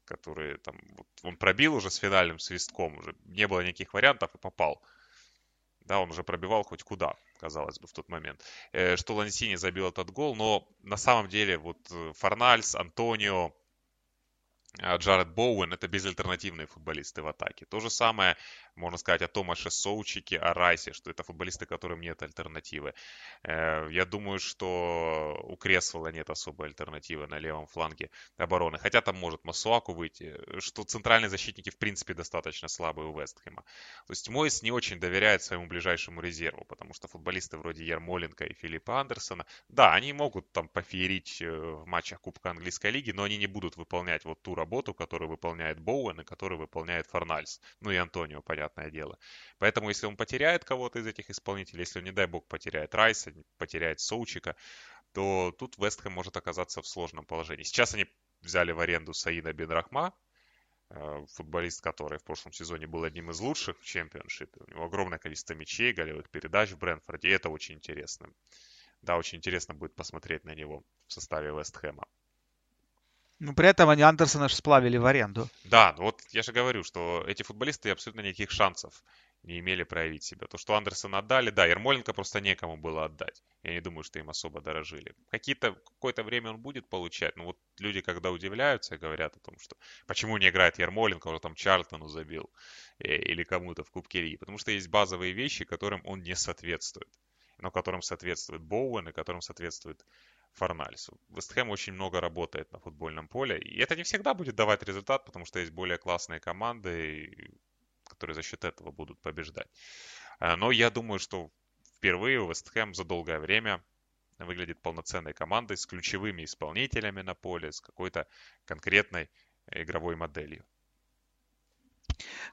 B: который там, он пробил уже с финальным свистком, уже не было никаких вариантов и попал. Да, он уже пробивал хоть куда, казалось бы, в тот момент. Э, что Лансини забил этот гол, но на самом деле вот э, Форнальс, Антонио, Джаред Боуэн – это безальтернативные футболисты в атаке. То же самое можно сказать о Томаше Соучике, о Райсе, что это футболисты, которым нет альтернативы. Э, я думаю, что у Кресвелла нет особой альтернативы на левом фланге обороны. Хотя там может Масуаку выйти, что центральные защитники в принципе достаточно слабые у Вестхэма. То есть Мойс не очень доверяет своему ближайшему резерву, потому что футболисты вроде Ярмоленко и Филиппа Андерсона, да, они могут там пофеерить э, в матчах Кубка Английской Лиги, но они не будут выполнять вот ту работу, которую выполняет Боуэн и которую выполняет Форнальс. Ну и Антонио, понятное дело. Поэтому, если он потеряет кого-то из этих исполнителей, если он, не дай бог, потеряет Райса, потеряет Соучика, то тут Вестхэм может оказаться в сложном положении. Сейчас они взяли в аренду Саида Бенрахма, э, футболист, который в прошлом сезоне был одним из лучших в чемпионшипе. У него огромное количество мячей, голевых передач в Брэнфорде, и это очень интересно. Да, очень интересно будет посмотреть на него в составе Вестхэма.
A: Ну, при этом они Андерсона же сплавили в аренду.
B: Да, ну вот я же говорю, что эти футболисты абсолютно никаких шансов не имели проявить себя. То, что Андерсона отдали, да, Ермоленко просто некому было отдать. Я не думаю, что им особо дорожили. Какие-то, какое-то время он будет получать, но вот люди, когда удивляются, говорят о том, что почему не играет Ермоленко, уже там Чарльтону забил э, или кому-то в Кубке Лиги. Потому что есть базовые вещи, которым он не соответствует. Но которым соответствует Боуэн и которым соответствует Форнальсу. Вестхэм очень много работает на футбольном поле, и это не всегда будет давать результат, потому что есть более классные команды, которые за счет этого будут побеждать. Э, но я думаю, что впервые Вестхэм за долгое время выглядит полноценной командой с ключевыми исполнителями на поле, с какой-то конкретной игровой моделью.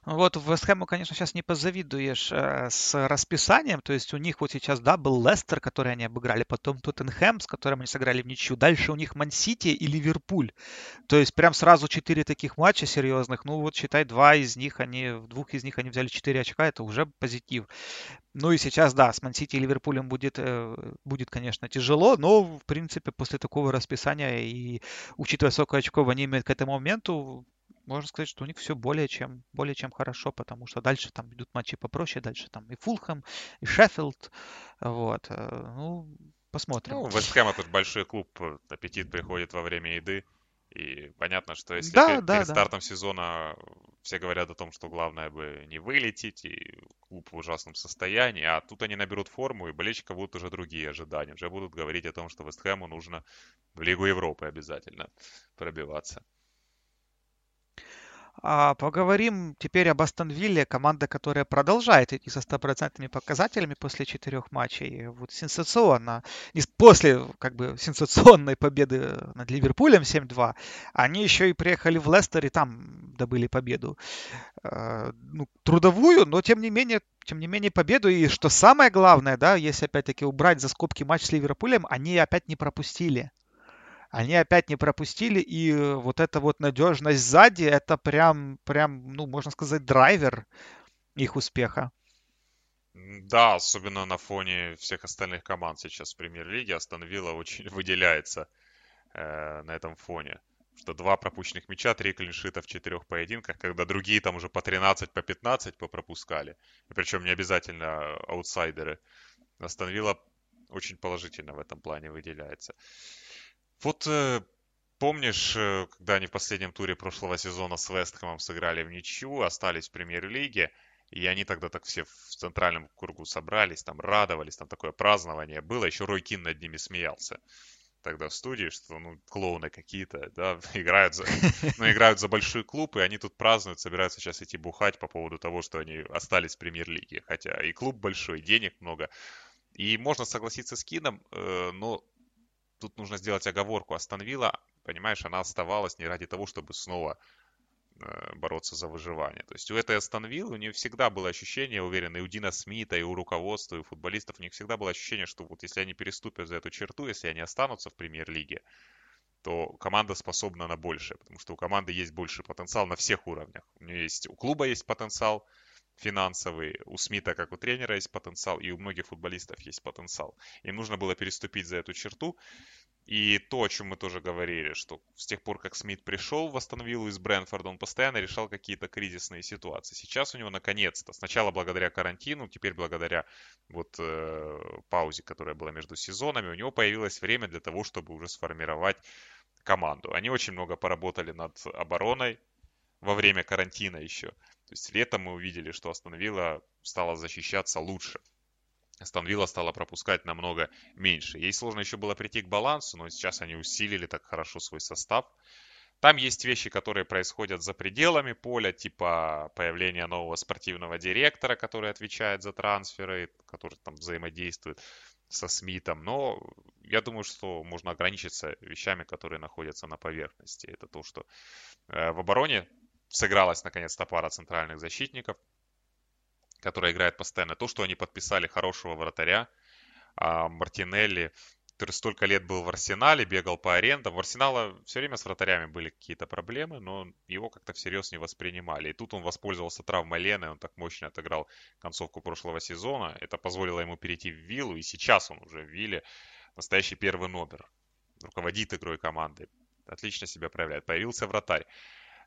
A: Вот в Вестхэму, конечно, сейчас не позавидуешь э, с расписанием. То есть у них вот сейчас, да, был Лестер, который они обыграли, потом Тоттенхэм, с которым они сыграли в ничью. Дальше у них Мансити и Ливерпуль. То есть прям сразу четыре таких матча серьезных. Ну вот считай, два из них они, в двух из них они взяли четыре очка, это уже позитив. Ну и сейчас, да, с Мансити и Ливерпулем будет, э, будет, конечно, тяжело, но, в принципе, после такого расписания и учитывая сколько очков они имеют к этому моменту, можно сказать, что у них все более чем, более чем хорошо, потому что дальше там идут матчи попроще, дальше там и Фулхэм, и Шеффилд, вот, э, ну, посмотрим.
B: Ну, Вестхэм это большой клуб, аппетит приходит во время еды, и понятно, что если
A: да,
B: перед,
A: да,
B: перед
A: да.
B: стартом сезона все говорят о том, что главное бы не вылететь, и клуб в ужасном состоянии, а тут они наберут форму, и болельщиков будут уже другие ожидания. Уже будут говорить о том, что Вестхэму нужно в Лигу Европы обязательно пробиваться.
A: А, поговорим теперь об Астон Вилле, команда, которая продолжает идти со стопроцентными показателями после четырех матчей. Вот сенсационно, после как бы сенсационной победы над Ливерпулем 7-2, они еще и приехали в Лестер и там добыли победу. А, ну, трудовую, но тем не менее тем не менее победу. И что самое главное, да, если опять-таки убрать за скобки матч с Ливерпулем, они опять не пропустили они опять не пропустили, и вот эта вот надежность сзади, это прям, прям, ну, можно сказать, драйвер их успеха.
B: Да, особенно на фоне всех остальных команд сейчас в премьер-лиге Астон Вилла очень выделяется э, на этом фоне. Что два пропущенных мяча, три клиншита в четырех поединках, когда другие там уже по 13, по 15 попропускали. И причем не обязательно аутсайдеры. Астон Вилла очень положительно в этом плане выделяется. Вот э, помнишь, э, когда они в последнем туре прошлого сезона с Вестхэмом сыграли в ничью, остались в премьер-лиге, и они тогда так все в центральном кругу собрались, там радовались, там такое празднование было, еще Рой Кин над ними смеялся тогда в студии, что ну клоуны какие-то, да, играют за, ну, играют за большой клуб, и они тут празднуют, собираются сейчас идти бухать по поводу того, что они остались в премьер-лиге, хотя и клуб большой, денег много, и можно согласиться с Кином, э, но тут нужно сделать оговорку. Астон Вилла, понимаешь, она оставалась не ради того, чтобы снова э, бороться за выживание. То есть у этой Астон Виллы у нее всегда было ощущение, уверен, и у Дина Смита, и у руководства, и у футболистов, у них всегда было ощущение, что вот если они переступят за эту черту, если они останутся в премьер-лиге, то команда способна на большее, потому что у команды есть больший потенциал на всех уровнях. У нее есть, у клуба есть потенциал финансовый, у Смита, как у тренера, есть потенциал, и у многих футболистов есть потенциал. Им нужно было переступить за эту черту, и то, о чем мы тоже говорили, что с тех пор, как Смит пришел в Астон Виллу из Брэнфорда, он постоянно решал какие-то кризисные ситуации. Сейчас у него наконец-то, сначала благодаря карантину, теперь благодаря вот э, паузе, которая была между сезонами, у него появилось время для того, чтобы уже сформировать команду. Они очень много поработали над обороной во время карантина еще. То есть летом мы увидели, что Астон Вилла стала защищаться лучше. Астон стала пропускать намного меньше. Ей сложно еще было прийти к балансу, но сейчас они усилили так хорошо свой состав. Там есть вещи, которые происходят за пределами поля, типа появления нового спортивного директора, который отвечает за трансферы, который там взаимодействует со Смитом. Но я думаю, что можно ограничиться вещами, которые находятся на поверхности. Это то, что э, в обороне сыгралась наконец-то пара центральных защитников – которая играет постоянно. То, что они подписали хорошего вратаря, а Мартинелли, который столько лет был в Арсенале, бегал по арендам. В Арсенала все время с вратарями были какие-то проблемы, но его как-то всерьез не воспринимали. И тут он воспользовался травмой Лены, он так мощно отыграл концовку прошлого сезона. Это позволило ему перейти в Виллу, и сейчас он уже в Вилле настоящий первый номер. Руководит игрой команды. Отлично себя проявляет. Появился вратарь.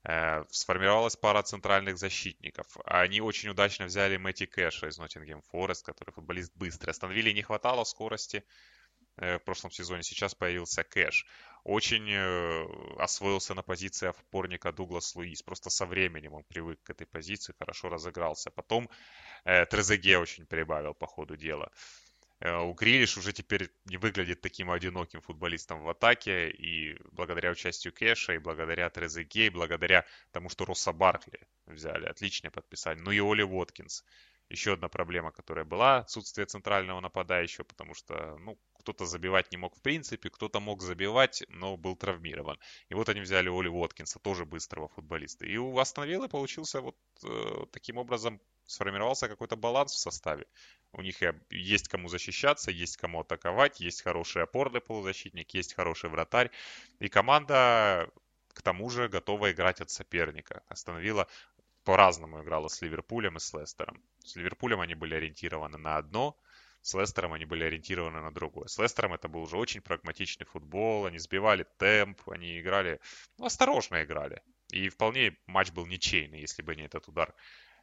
B: Э, сформировалась пара центральных защитников. Они очень удачно взяли Мэтти Кэша из Ноттингем Форест, который футболист быстрый. Остановили не хватало скорости э, в прошлом сезоне. Сейчас появился Кэш. Очень э, освоился на позиции опорника Дуглас Луис. Просто со временем он привык к этой позиции, хорошо разыгрался. Потом Трезеге очень прибавил по ходу дела. Э, у Грилиш уже теперь не выглядит таким одиноким футболистом в атаке, и благодаря участию Кэша, и благодаря Трезеге, и благодаря тому, что Росса Баркли взяли, отличное подписание, ну и Оли Уоткинс, Еще одна проблема, которая была, отсутствие центрального нападающего, потому что, ну, кто-то забивать не мог в принципе, кто-то мог забивать, но был травмирован. И вот они взяли Оли Уоткинса, тоже быстрого футболиста. И у Астон Виллы получился вот э, таким образом сформировался какой-то баланс в составе. У них есть кому защищаться, есть кому атаковать, есть хороший опорный полузащитник, есть хороший вратарь. И команда к тому же готова играть от соперника. Остановила по-разному играла с Ливерпулем и с Лестером. С Ливерпулем они были ориентированы на одно, с Лестером они были ориентированы на другое. С Лестером это был уже очень прагматичный футбол, они сбивали темп, они играли, ну, осторожно играли. И вполне матч был ничейный, если бы не этот удар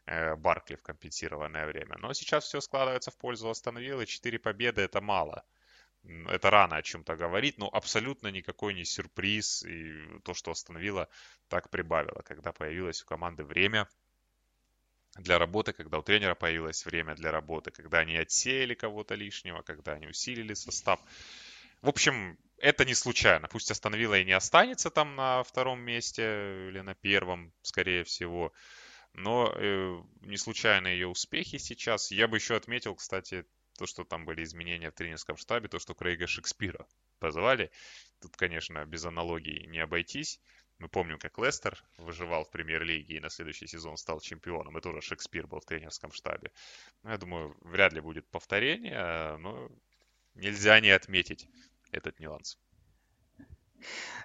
B: э, Баркли в компенсированное время. Но сейчас все складывается в пользу Астон Четыре победы это мало. Это рано о чем-то говорить, но абсолютно никакой не сюрприз. И то, что остановило, так прибавило, когда появилось у команды время для работы, когда у тренера появилось время для работы, когда они отсеяли кого-то лишнего, когда они усилили состав. В общем, это не случайно. Пусть остановила и не останется там на втором месте или на первом, скорее всего. Но э, не случайно ее успехи сейчас. Я бы еще отметил, кстати, то, что там были изменения в тренерском штабе, то, что Крейга Шекспира позвали. Тут, конечно, без аналогии не обойтись. Мы помним, как Лестер выживал в премьер-лиге и на следующий сезон стал чемпионом. И тоже Шекспир был в тренерском штабе. Ну, я думаю, вряд ли будет повторение, но нельзя не отметить этот нюанс.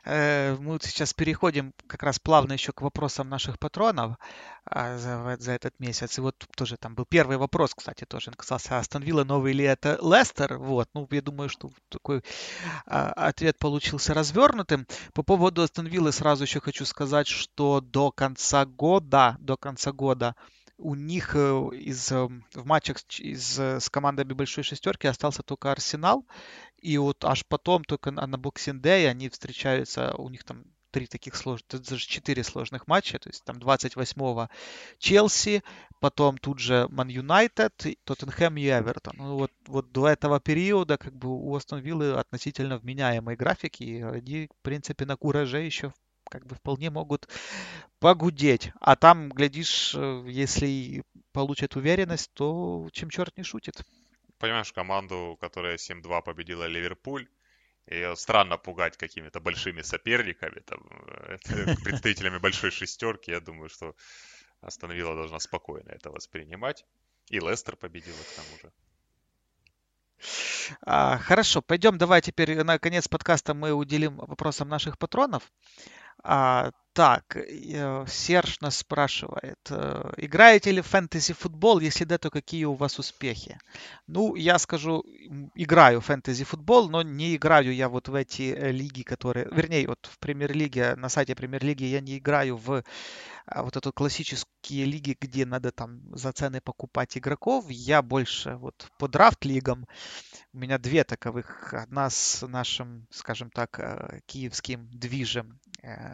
A: Э, мы сейчас переходим как раз плавно еще к вопросам наших патронов а, за, за этот месяц. И вот тоже там был первый вопрос, кстати, тоже касался Астон Вилла, новый ли это Лестер. Вот, ну, я думаю, что такой а, ответ получился развернутым. По поводу Астон Виллы сразу еще хочу сказать, что до конца года, до конца года у них э, из, э, в матчах из, с командами большой шестерки остался только Арсенал. И вот аж потом, только на, Boxing Day, они встречаются, у них там три таких сложных, даже четыре сложных матча, то есть там 28-го Челси, потом тут же Ман Юнайтед, Тоттенхэм и Эвертон. Ну вот, вот до этого периода как бы у Астон Виллы относительно вменяемые графики, и они, в принципе, на кураже еще как бы вполне могут погудеть. А там, глядишь, э, если получат уверенность, то чем черт не шутит.
B: Понимаешь, команду, которая 7-2 победила Ливерпуль, ее странно пугать какими-то большими соперниками, там, э, представителями большой шестерки. Я думаю, что Астон должна спокойно это воспринимать. И Лестер победила к тому же.
A: А, хорошо, пойдем, давай теперь на конец подкаста мы уделим вопросам наших патронов. А, так, э, Серж нас спрашивает, э, играете ли в фэнтези-футбол? Если да, то какие у вас успехи? Ну, я скажу, играю в фэнтези-футбол, но не играю я вот в эти э, лиги, которые... Вернее, вот в премьер-лиге, на сайте премьер-лиги я не играю в а, вот эту классические лиги, где надо там за цены покупать игроков. Я больше вот по драфт-лигам. У меня две таковых. Одна с нашим, скажем так, киевским движем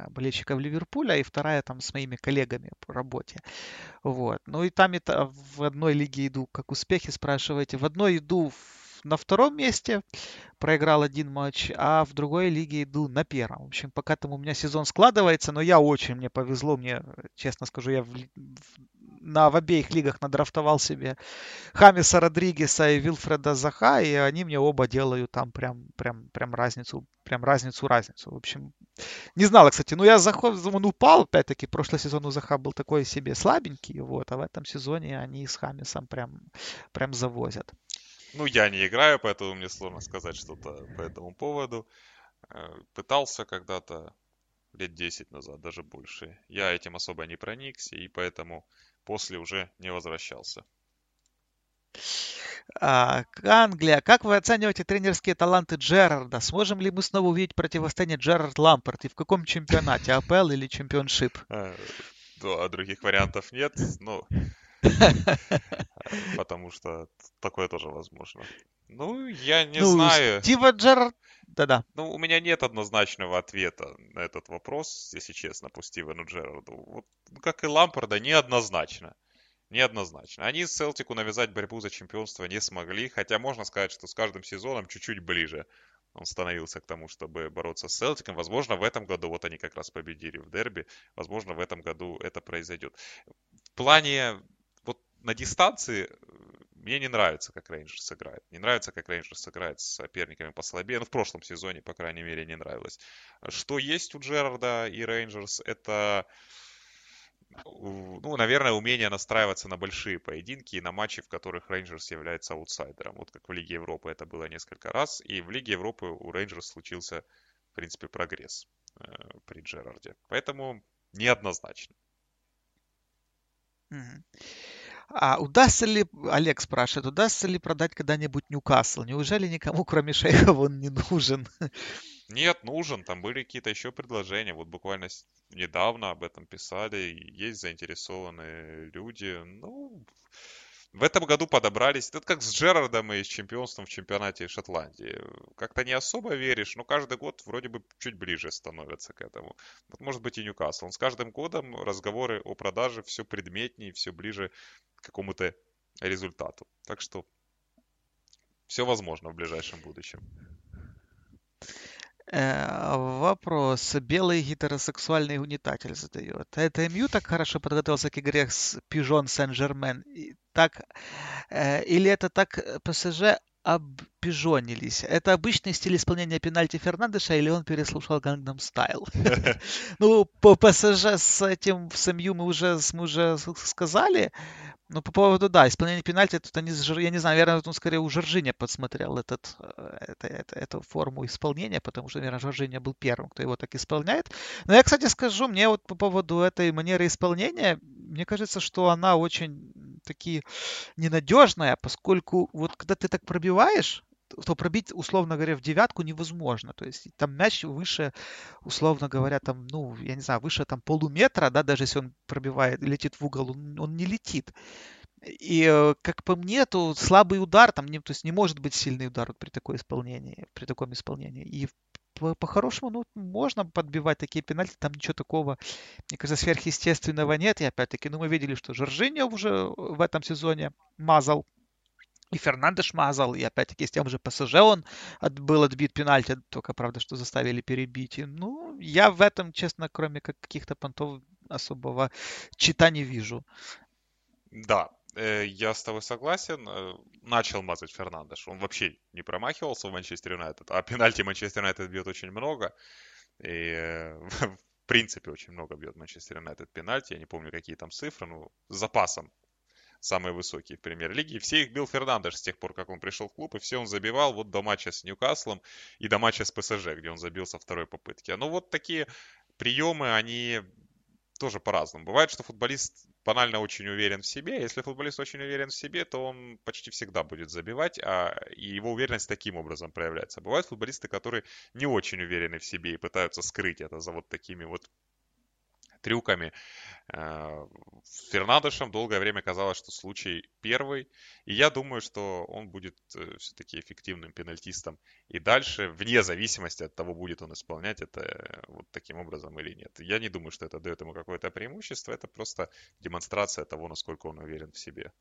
A: болельщиков Ливерпуля, и вторая там с моими коллегами по работе. Вот. Ну и там это в одной лиге иду, как успехи спрашиваете. В одной иду на втором месте, проиграл один матч, а в другой лиге иду на первом. В общем, пока там у меня сезон складывается, но я очень, мне повезло, мне, честно скажу, я в, на, в обеих лигах надрафтовал себе Хамиса Родригеса и Вилфреда Заха, и они мне оба делают там прям, прям, прям разницу, прям разницу-разницу. В общем, не знала, кстати, но я заход, он упал, опять-таки, прошлый сезон у Заха был такой себе слабенький, вот, а в этом сезоне они с Хамисом прям, прям завозят.
B: Ну, я не играю, поэтому мне сложно сказать что-то по этому поводу. Э, пытался когда-то лет 10 назад, даже больше. Я этим особо не проникся, и поэтому после уже не возвращался.
A: А, Англия. Как вы оцениваете тренерские таланты Джерарда? Сможем ли мы снова увидеть противостояние Джерард Лампорт? И в каком чемпионате? АПЛ или чемпионшип?
B: А, а других вариантов нет. Ну, Потому что такое тоже возможно. Ну, я не ну, знаю.
A: Стива Джерард... Да-да.
B: Ну, у меня нет однозначного ответа на этот вопрос, если честно, по Стивену Джерарду. Вот, ну, как и Лампорда, неоднозначно. Неоднозначно. Они с Селтику навязать борьбу за чемпионство не смогли, хотя можно сказать, что с каждым сезоном чуть-чуть ближе он становился к тому, чтобы бороться с Селтиком. Возможно, в этом году, вот они как раз победили в дерби, возможно, в этом году это произойдет. В плане на дистанции мне не нравится, как Рейнджерс играет. Не нравится, как Рейнджерс играет с соперниками послабее. Ну, в прошлом сезоне, по крайней мере, не нравилось. Что есть у Джерарда и Рейнджерс, это ну, наверное, умение настраиваться на большие поединки и на матчи, в которых Рейнджерс является аутсайдером. Вот как в Лиге Европы это было несколько раз. И в Лиге Европы у Рейнджерс случился, в принципе, прогресс э, при Джерарде. Поэтому неоднозначно.
A: А удастся ли, Олег спрашивает, удастся ли продать когда-нибудь Ньюкасл? Неужели никому, кроме шейхов, он не нужен?
B: Нет, нужен. Там были какие-то еще предложения. Вот буквально недавно об этом писали. Есть заинтересованные люди. Ну, в этом году подобрались, это как с Джерардом и с чемпионством в чемпионате Шотландии. Как-то не особо веришь, но каждый год вроде бы чуть ближе становятся к этому. Вот может быть и Ньюкасл. Он с каждым годом разговоры о продаже все предметнее, все ближе к какому-то результату. Так что все возможно в ближайшем будущем.
A: Э, вопрос. Белый гетеросексуальный унитатель задает. Это МЮ так хорошо подготовился к игре с Пижон Сен-Жермен? Так, э, или это так э, ПСЖ обпижонились. Это обычный стиль исполнения пенальти Фернандеша или он переслушал Gangnam Style? Ну, по ПСЖ с этим, с МЮ мы уже, мы уже сказали. Ну, по поводу, да, исполнения пенальти, тут они, я не знаю, наверное, он скорее у Жоржиня подсмотрел этот, э, это, это, эту форму исполнения, потому что, наверное, Жоржиня был первым, кто его так исполняет. Но я, кстати, скажу, мне вот по поводу этой манеры исполнения, мне кажется, что она очень таки ненадежная, поскольку вот когда ты так пробиваешь, то пробить, условно говоря, в девятку невозможно. То есть там мяч выше, условно говоря, там, ну, я не знаю, выше там полуметра, да, даже если он пробивает, летит в угол, он, он не летит. И, э, как по мне, то слабый удар, там, не, то есть не может быть сильный удар при такой исполнении, при таком исполнении. И по-хорошему, ну, можно подбивать такие пенальти, там ничего такого, мне кажется, сверхъестественного нет. И опять-таки, ну, мы видели, что Жоржиньо уже в этом сезоне мазал и Фернандеш мазал, и опять-таки с тем же ПСЖ он от, был отбит пенальти, только, правда, что заставили перебить. И, ну, я в этом, честно, кроме как каких-то понтов особого чита не вижу.
B: Да, э, я с тобой согласен. Э, начал мазать Фернандеш. Он вообще не промахивался в Манчестер Юнайтед, а пенальти Манчестер Юнайтед бьет очень много. И э, в принципе очень много бьет Манчестер Юнайтед пенальти. Я не помню, какие там цифры, но с запасом самые высокие в премьер-лиге. все их бил Фернандеш с тех пор, как он пришел в клуб, и все он забивал вот до матча с Ньюкаслом и до матча с ПСЖ, где он забил со второй попытки. Но вот такие приемы, они тоже по-разному. Бывает, что футболист банально очень уверен в себе. Если футболист очень уверен в себе, то он почти всегда будет забивать, а его уверенность таким образом проявляется. Бывают футболисты, которые не очень уверены в себе и пытаются скрыть это за вот такими вот трюками. Э, с Фернандешем долгое время казалось, что случай первый. И я думаю, что он будет э, все-таки эффективным пенальтистом. И дальше, вне зависимости от того, будет он исполнять это э, вот таким образом или нет. Я не думаю, что это дает ему какое-то преимущество. Это просто демонстрация того, насколько он уверен в себе.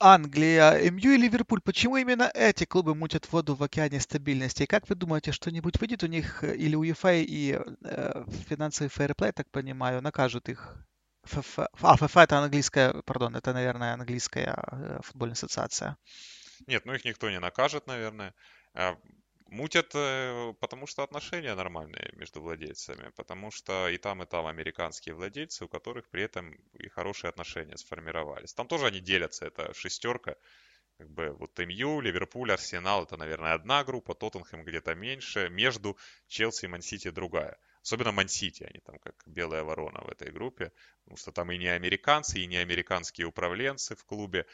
A: Англия, МЮ и Ливерпуль. Почему именно эти клубы мутят воду в океане стабильности? И как вы думаете, что-нибудь выйдет у них э, или УЕФА и э, финансовый фэрплей, так понимаю, накажут их? ФФ... А, ФФ это английская, пардон, это, наверное, английская э, футбольная ассоциация.
B: Нет, ну их никто не накажет, наверное. Мутят, э, потому что отношения нормальные между владельцами, потому что и там, и там американские владельцы, у которых при этом и хорошие отношения сформировались. Там тоже они делятся, это шестерка, как бы вот МЮ, Ливерпуль, Арсенал, это, наверное, одна группа, Тоттенхэм где-то меньше, между Челси и Мансити другая. Особенно Мансити, они там как белая ворона в этой группе, потому что там и не американцы, и не американские управленцы в клубе,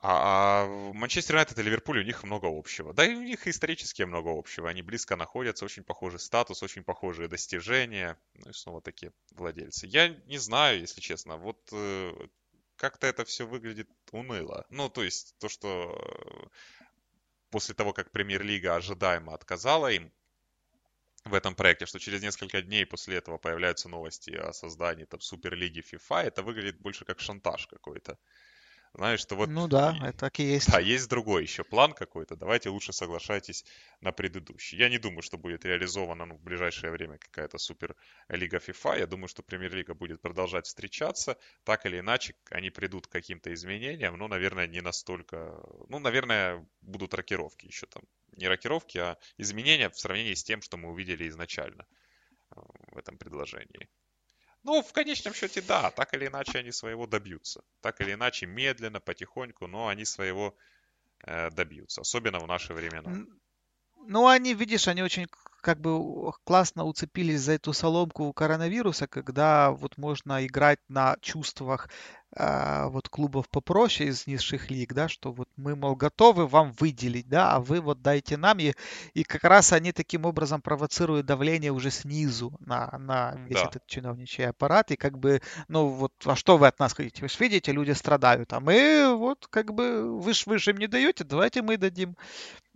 B: а, а Манчестер Юнайтед и Ливерпуль, у них много общего. Да и у них исторически много общего. Они близко находятся, очень похожий статус, очень похожие достижения. Ну и снова такие владельцы. Я не знаю, если честно. Вот э, как-то это все выглядит уныло. Ну, то есть то, что э, после того, как премьер-лига ожидаемо отказала им в этом проекте, что через несколько дней после этого появляются новости о создании там суперлиги FIFA, это выглядит больше как шантаж какой-то. Знаешь, что вот...
A: Ну да, это так и есть.
B: Да, есть другой еще план какой-то, давайте лучше соглашайтесь на предыдущий. Я не думаю, что будет реализована ну, в ближайшее время какая-то супер лига FIFA. Я думаю, что премьер-лига будет продолжать встречаться. Так или иначе, они придут к каким-то изменениям, но, наверное, не настолько... Ну, наверное, будут рокировки еще там. Не рокировки, а изменения в сравнении с тем, что мы увидели изначально э, в этом предложении. Ну, в конечном счете, да, так или иначе они своего добьются. Так или иначе, медленно, потихоньку, но они своего э, добьются, особенно в наши времена.
A: Ну, они, видишь, они очень как бы классно уцепились за эту соломку коронавируса, когда вот можно играть на чувствах э, вот клубов попроще из низших лиг, да, что вот мы, мол, готовы вам выделить, да, а вы вот дайте нам, и, и как раз они таким образом провоцируют давление уже снизу на, на весь да. этот чиновничий аппарат, и как бы, ну вот, а что вы от нас хотите? Вы же видите, люди страдают, а мы вот как бы, вы же вы же им не даете, давайте мы дадим.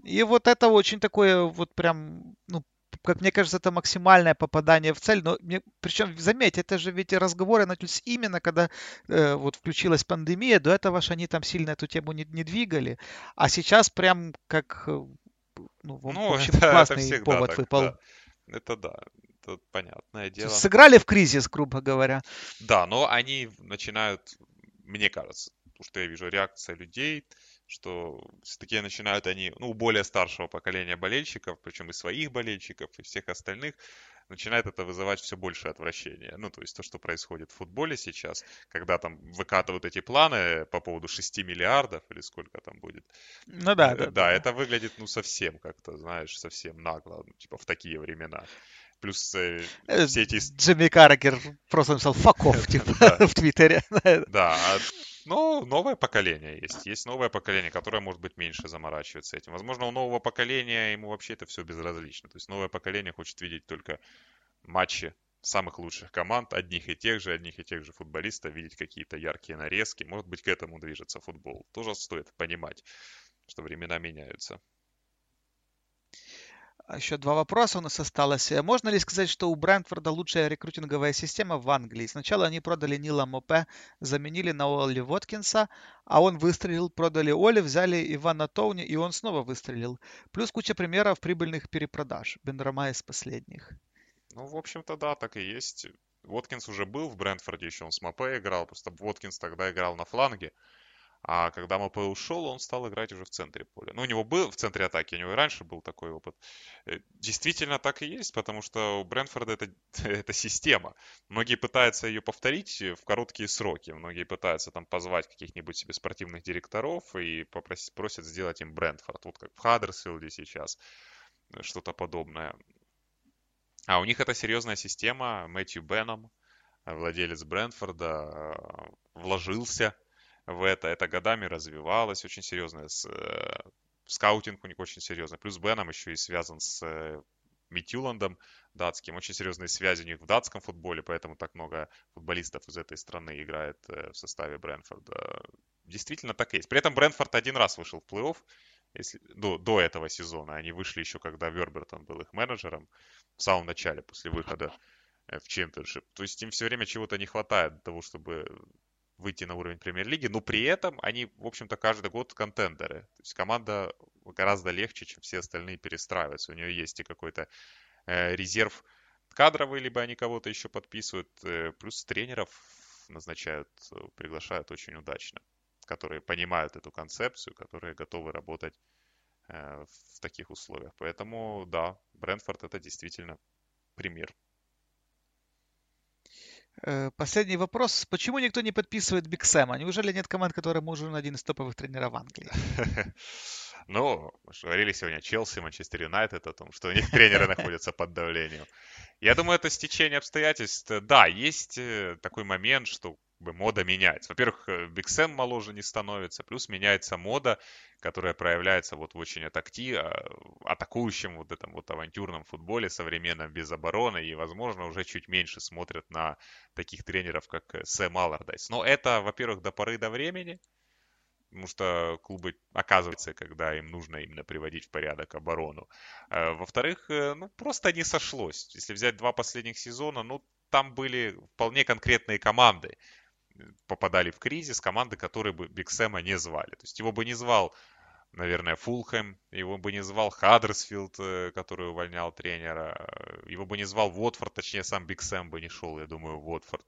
A: И вот это очень такое вот прям, ну, как мне кажется, это максимальное попадание в цель. Но мне, причем, заметь, это же ведь разговоры начались именно, когда э, вот включилась пандемия. До этого же они там сильно эту тему не, не двигали. А сейчас прям как, э, ну, в ну, общем, это, классный это повод так, выпал.
B: Да. Это да, это понятное дело.
A: Сыграли в кризис, грубо говоря.
B: Да, но они начинают, мне кажется, потому что я вижу реакция людей, что все-таки начинают они, ну, у более старшего поколения болельщиков, причем и своих болельщиков, и всех остальных, начинает это вызывать все больше отвращения. Ну, то есть то, что происходит в футболе сейчас, когда там выкатывают эти планы по поводу 6 миллиардов или сколько там будет.
A: Ну да, да.
B: Да, да. это выглядит, ну, совсем как-то, знаешь, совсем нагло, ну, типа в такие времена. Плюс э, э все эти...
A: Джимми Каррагер просто написал «факов», типа, в Твиттере.
B: Да, а ну, новое поколение есть. Есть новое поколение, которое, может быть, меньше заморачивается этим. Возможно, у нового поколения ему вообще это все безразлично. То есть новое поколение хочет видеть только матчи самых лучших команд, одних и тех же, одних и тех же футболистов, видеть какие-то яркие нарезки. Может быть, к этому движется футбол. Тоже стоит понимать, что времена меняются.
A: А еще два вопроса у нас осталось. Можно ли сказать, что у Брентфорда лучшая рекрутинговая система в Англии? Сначала они продали Нила Мопе, заменили на Олли Воткинса, а он выстрелил, продали Оли, взяли Ивана Тоуни, и он снова выстрелил. Плюс куча примеров прибыльных перепродаж. Бендрама из последних.
B: Ну, в общем-то, да, так и есть. Воткинс уже был в Брентфорде, еще он с Мопе играл, просто Воткинс тогда играл на фланге. А когда МП ушел, он стал играть уже в центре поля. Ну, у него был в центре атаки, у него и раньше был такой опыт. Э, действительно так и есть, потому что у Брэнфорда это, это система. Многие пытаются ее повторить в короткие сроки. Многие пытаются там позвать каких-нибудь себе спортивных директоров и попросить, просят сделать им Брентфорд. Вот как в Хаддерсфилде сейчас э, что-то подобное. А у них это серьезная система. Мэтью Беном, владелец Брентфорда, э, вложился в это. Это годами развивалось очень серьезно. С, э, скаутинг у них очень серьезный. Плюс Беном еще и связан с э, Митюландом датским. Очень серьезные связи у них в датском футболе, поэтому так много футболистов из этой страны играет э, в составе Брэнфорда. Действительно так и есть. При этом Брэнфорд один раз вышел в плей-офф если, до, до этого сезона. Они вышли еще, когда Вербертон был их менеджером в самом начале, после выхода в чемпионшип. То есть им все время чего-то не хватает для того, чтобы выйти на уровень премьер-лиги, но при этом они, в общем-то, каждый год контендеры. То есть команда гораздо легче, чем все остальные перестраиваются. У нее есть и какой-то э, резерв кадровый, либо они кого-то еще подписывают, э, плюс тренеров назначают, э, приглашают очень удачно, которые понимают эту концепцию, которые готовы работать в таких условиях. Поэтому, да, Брэнфорд это действительно пример.
A: Э, последний вопрос. Почему никто не подписывает Биг Сэма? Неужели нет команд, которым нужен один из топовых тренеров Англии?
B: Ну, говорили сегодня Челси, Манчестер Юнайтед о том, что у них тренеры находятся под давлением. Я думаю, это стечение обстоятельств. Да, есть э, такой момент, что бы мода меняется. Во-первых, э, Сэм моложе не становится, плюс меняется мода, которая проявляется вот в очень атакти, а, атакующем вот этом вот авантюрном футболе современном без обороны, и, возможно, уже чуть меньше смотрят на таких тренеров, как э, Сэм Аллардайс. Но это, во-первых, до поры до времени, потому что клубы, оказывается, когда им нужно именно приводить в порядок оборону. А, во-вторых, э, ну, просто не сошлось. Если взять два последних сезона, ну, там были вполне конкретные команды, попадали в кризис команды, которые бы Биг Сэма не звали. То есть его бы не звал, наверное, Фулхэм, его бы не звал Хаддерсфилд, э, который увольнял тренера, его бы не звал Уотфорд, точнее сам Биг Сэм бы не шел, я думаю, в Уотфорд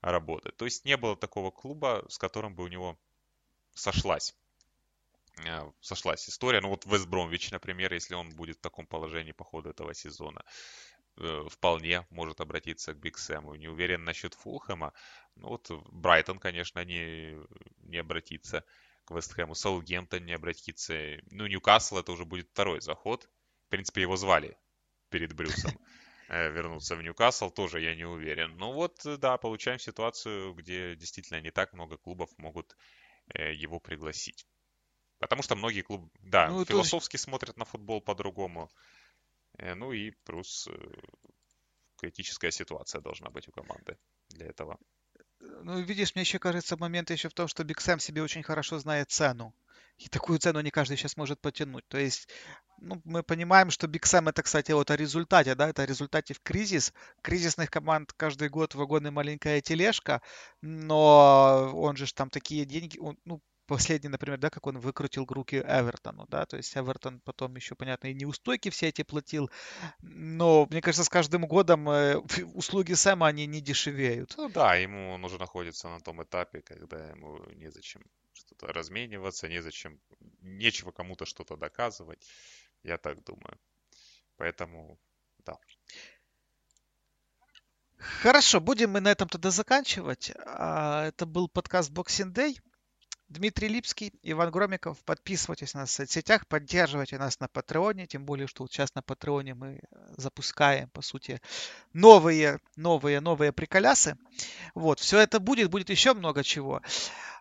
B: работать. То есть не было такого клуба, с которым бы у него сошлась э, сошлась история. Ну вот Вест Бромвич, например, если он будет в таком положении по ходу этого сезона, Э, вполне может обратиться к Биг Сэму. Не уверен насчет Фулхэма. Ну вот Брайтон, конечно, не, не обратится к Вестхэму. Саутгемптон не обратится. Ну, Ньюкасл это уже будет второй заход. В принципе, его звали перед Брюсом э, вернуться в Ньюкасл, тоже я не уверен. Ну вот, да, получаем ситуацию, где действительно не так много клубов могут э, его пригласить. Потому что многие клубы, да, ну, философски есть... смотрят на футбол по-другому. Э, ну и плюс э, критическая ситуация должна быть у команды для этого.
A: Ну, видишь, мне еще кажется, момент еще в том, что Биг Сэм себе очень хорошо знает цену. И такую цену не каждый сейчас может потянуть. То есть, ну, мы понимаем, что Биг Сэм это, кстати, вот о результате, да, это о результате в кризис. Кризисных команд каждый год вагон маленькая тележка, но он же там такие деньги, он, ну, последний, например, да, как он выкрутил руки Эвертону, да, то есть Эвертон потом еще, понятно, и неустойки все эти платил, но, мне кажется, с каждым годом э, услуги Сэма, они не дешевеют.
B: Ну да, ему нужно находиться на том этапе, когда ему незачем что-то размениваться, незачем, нечего кому-то что-то доказывать, я так думаю. Поэтому, да.
A: Хорошо, будем мы на этом тогда заканчивать. А, это был подкаст Boxing Day. Дмитрий Липский, Иван Громиков. Подписывайтесь на нас в соцсетях, поддерживайте нас на Патреоне, тем более, что вот сейчас на Патреоне мы запускаем, по сути, новые, новые, новые приколясы. Вот, все это будет, будет еще много чего.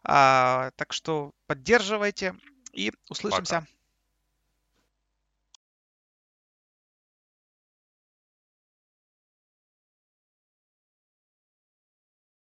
A: А, так что поддерживайте и услышимся. Пока.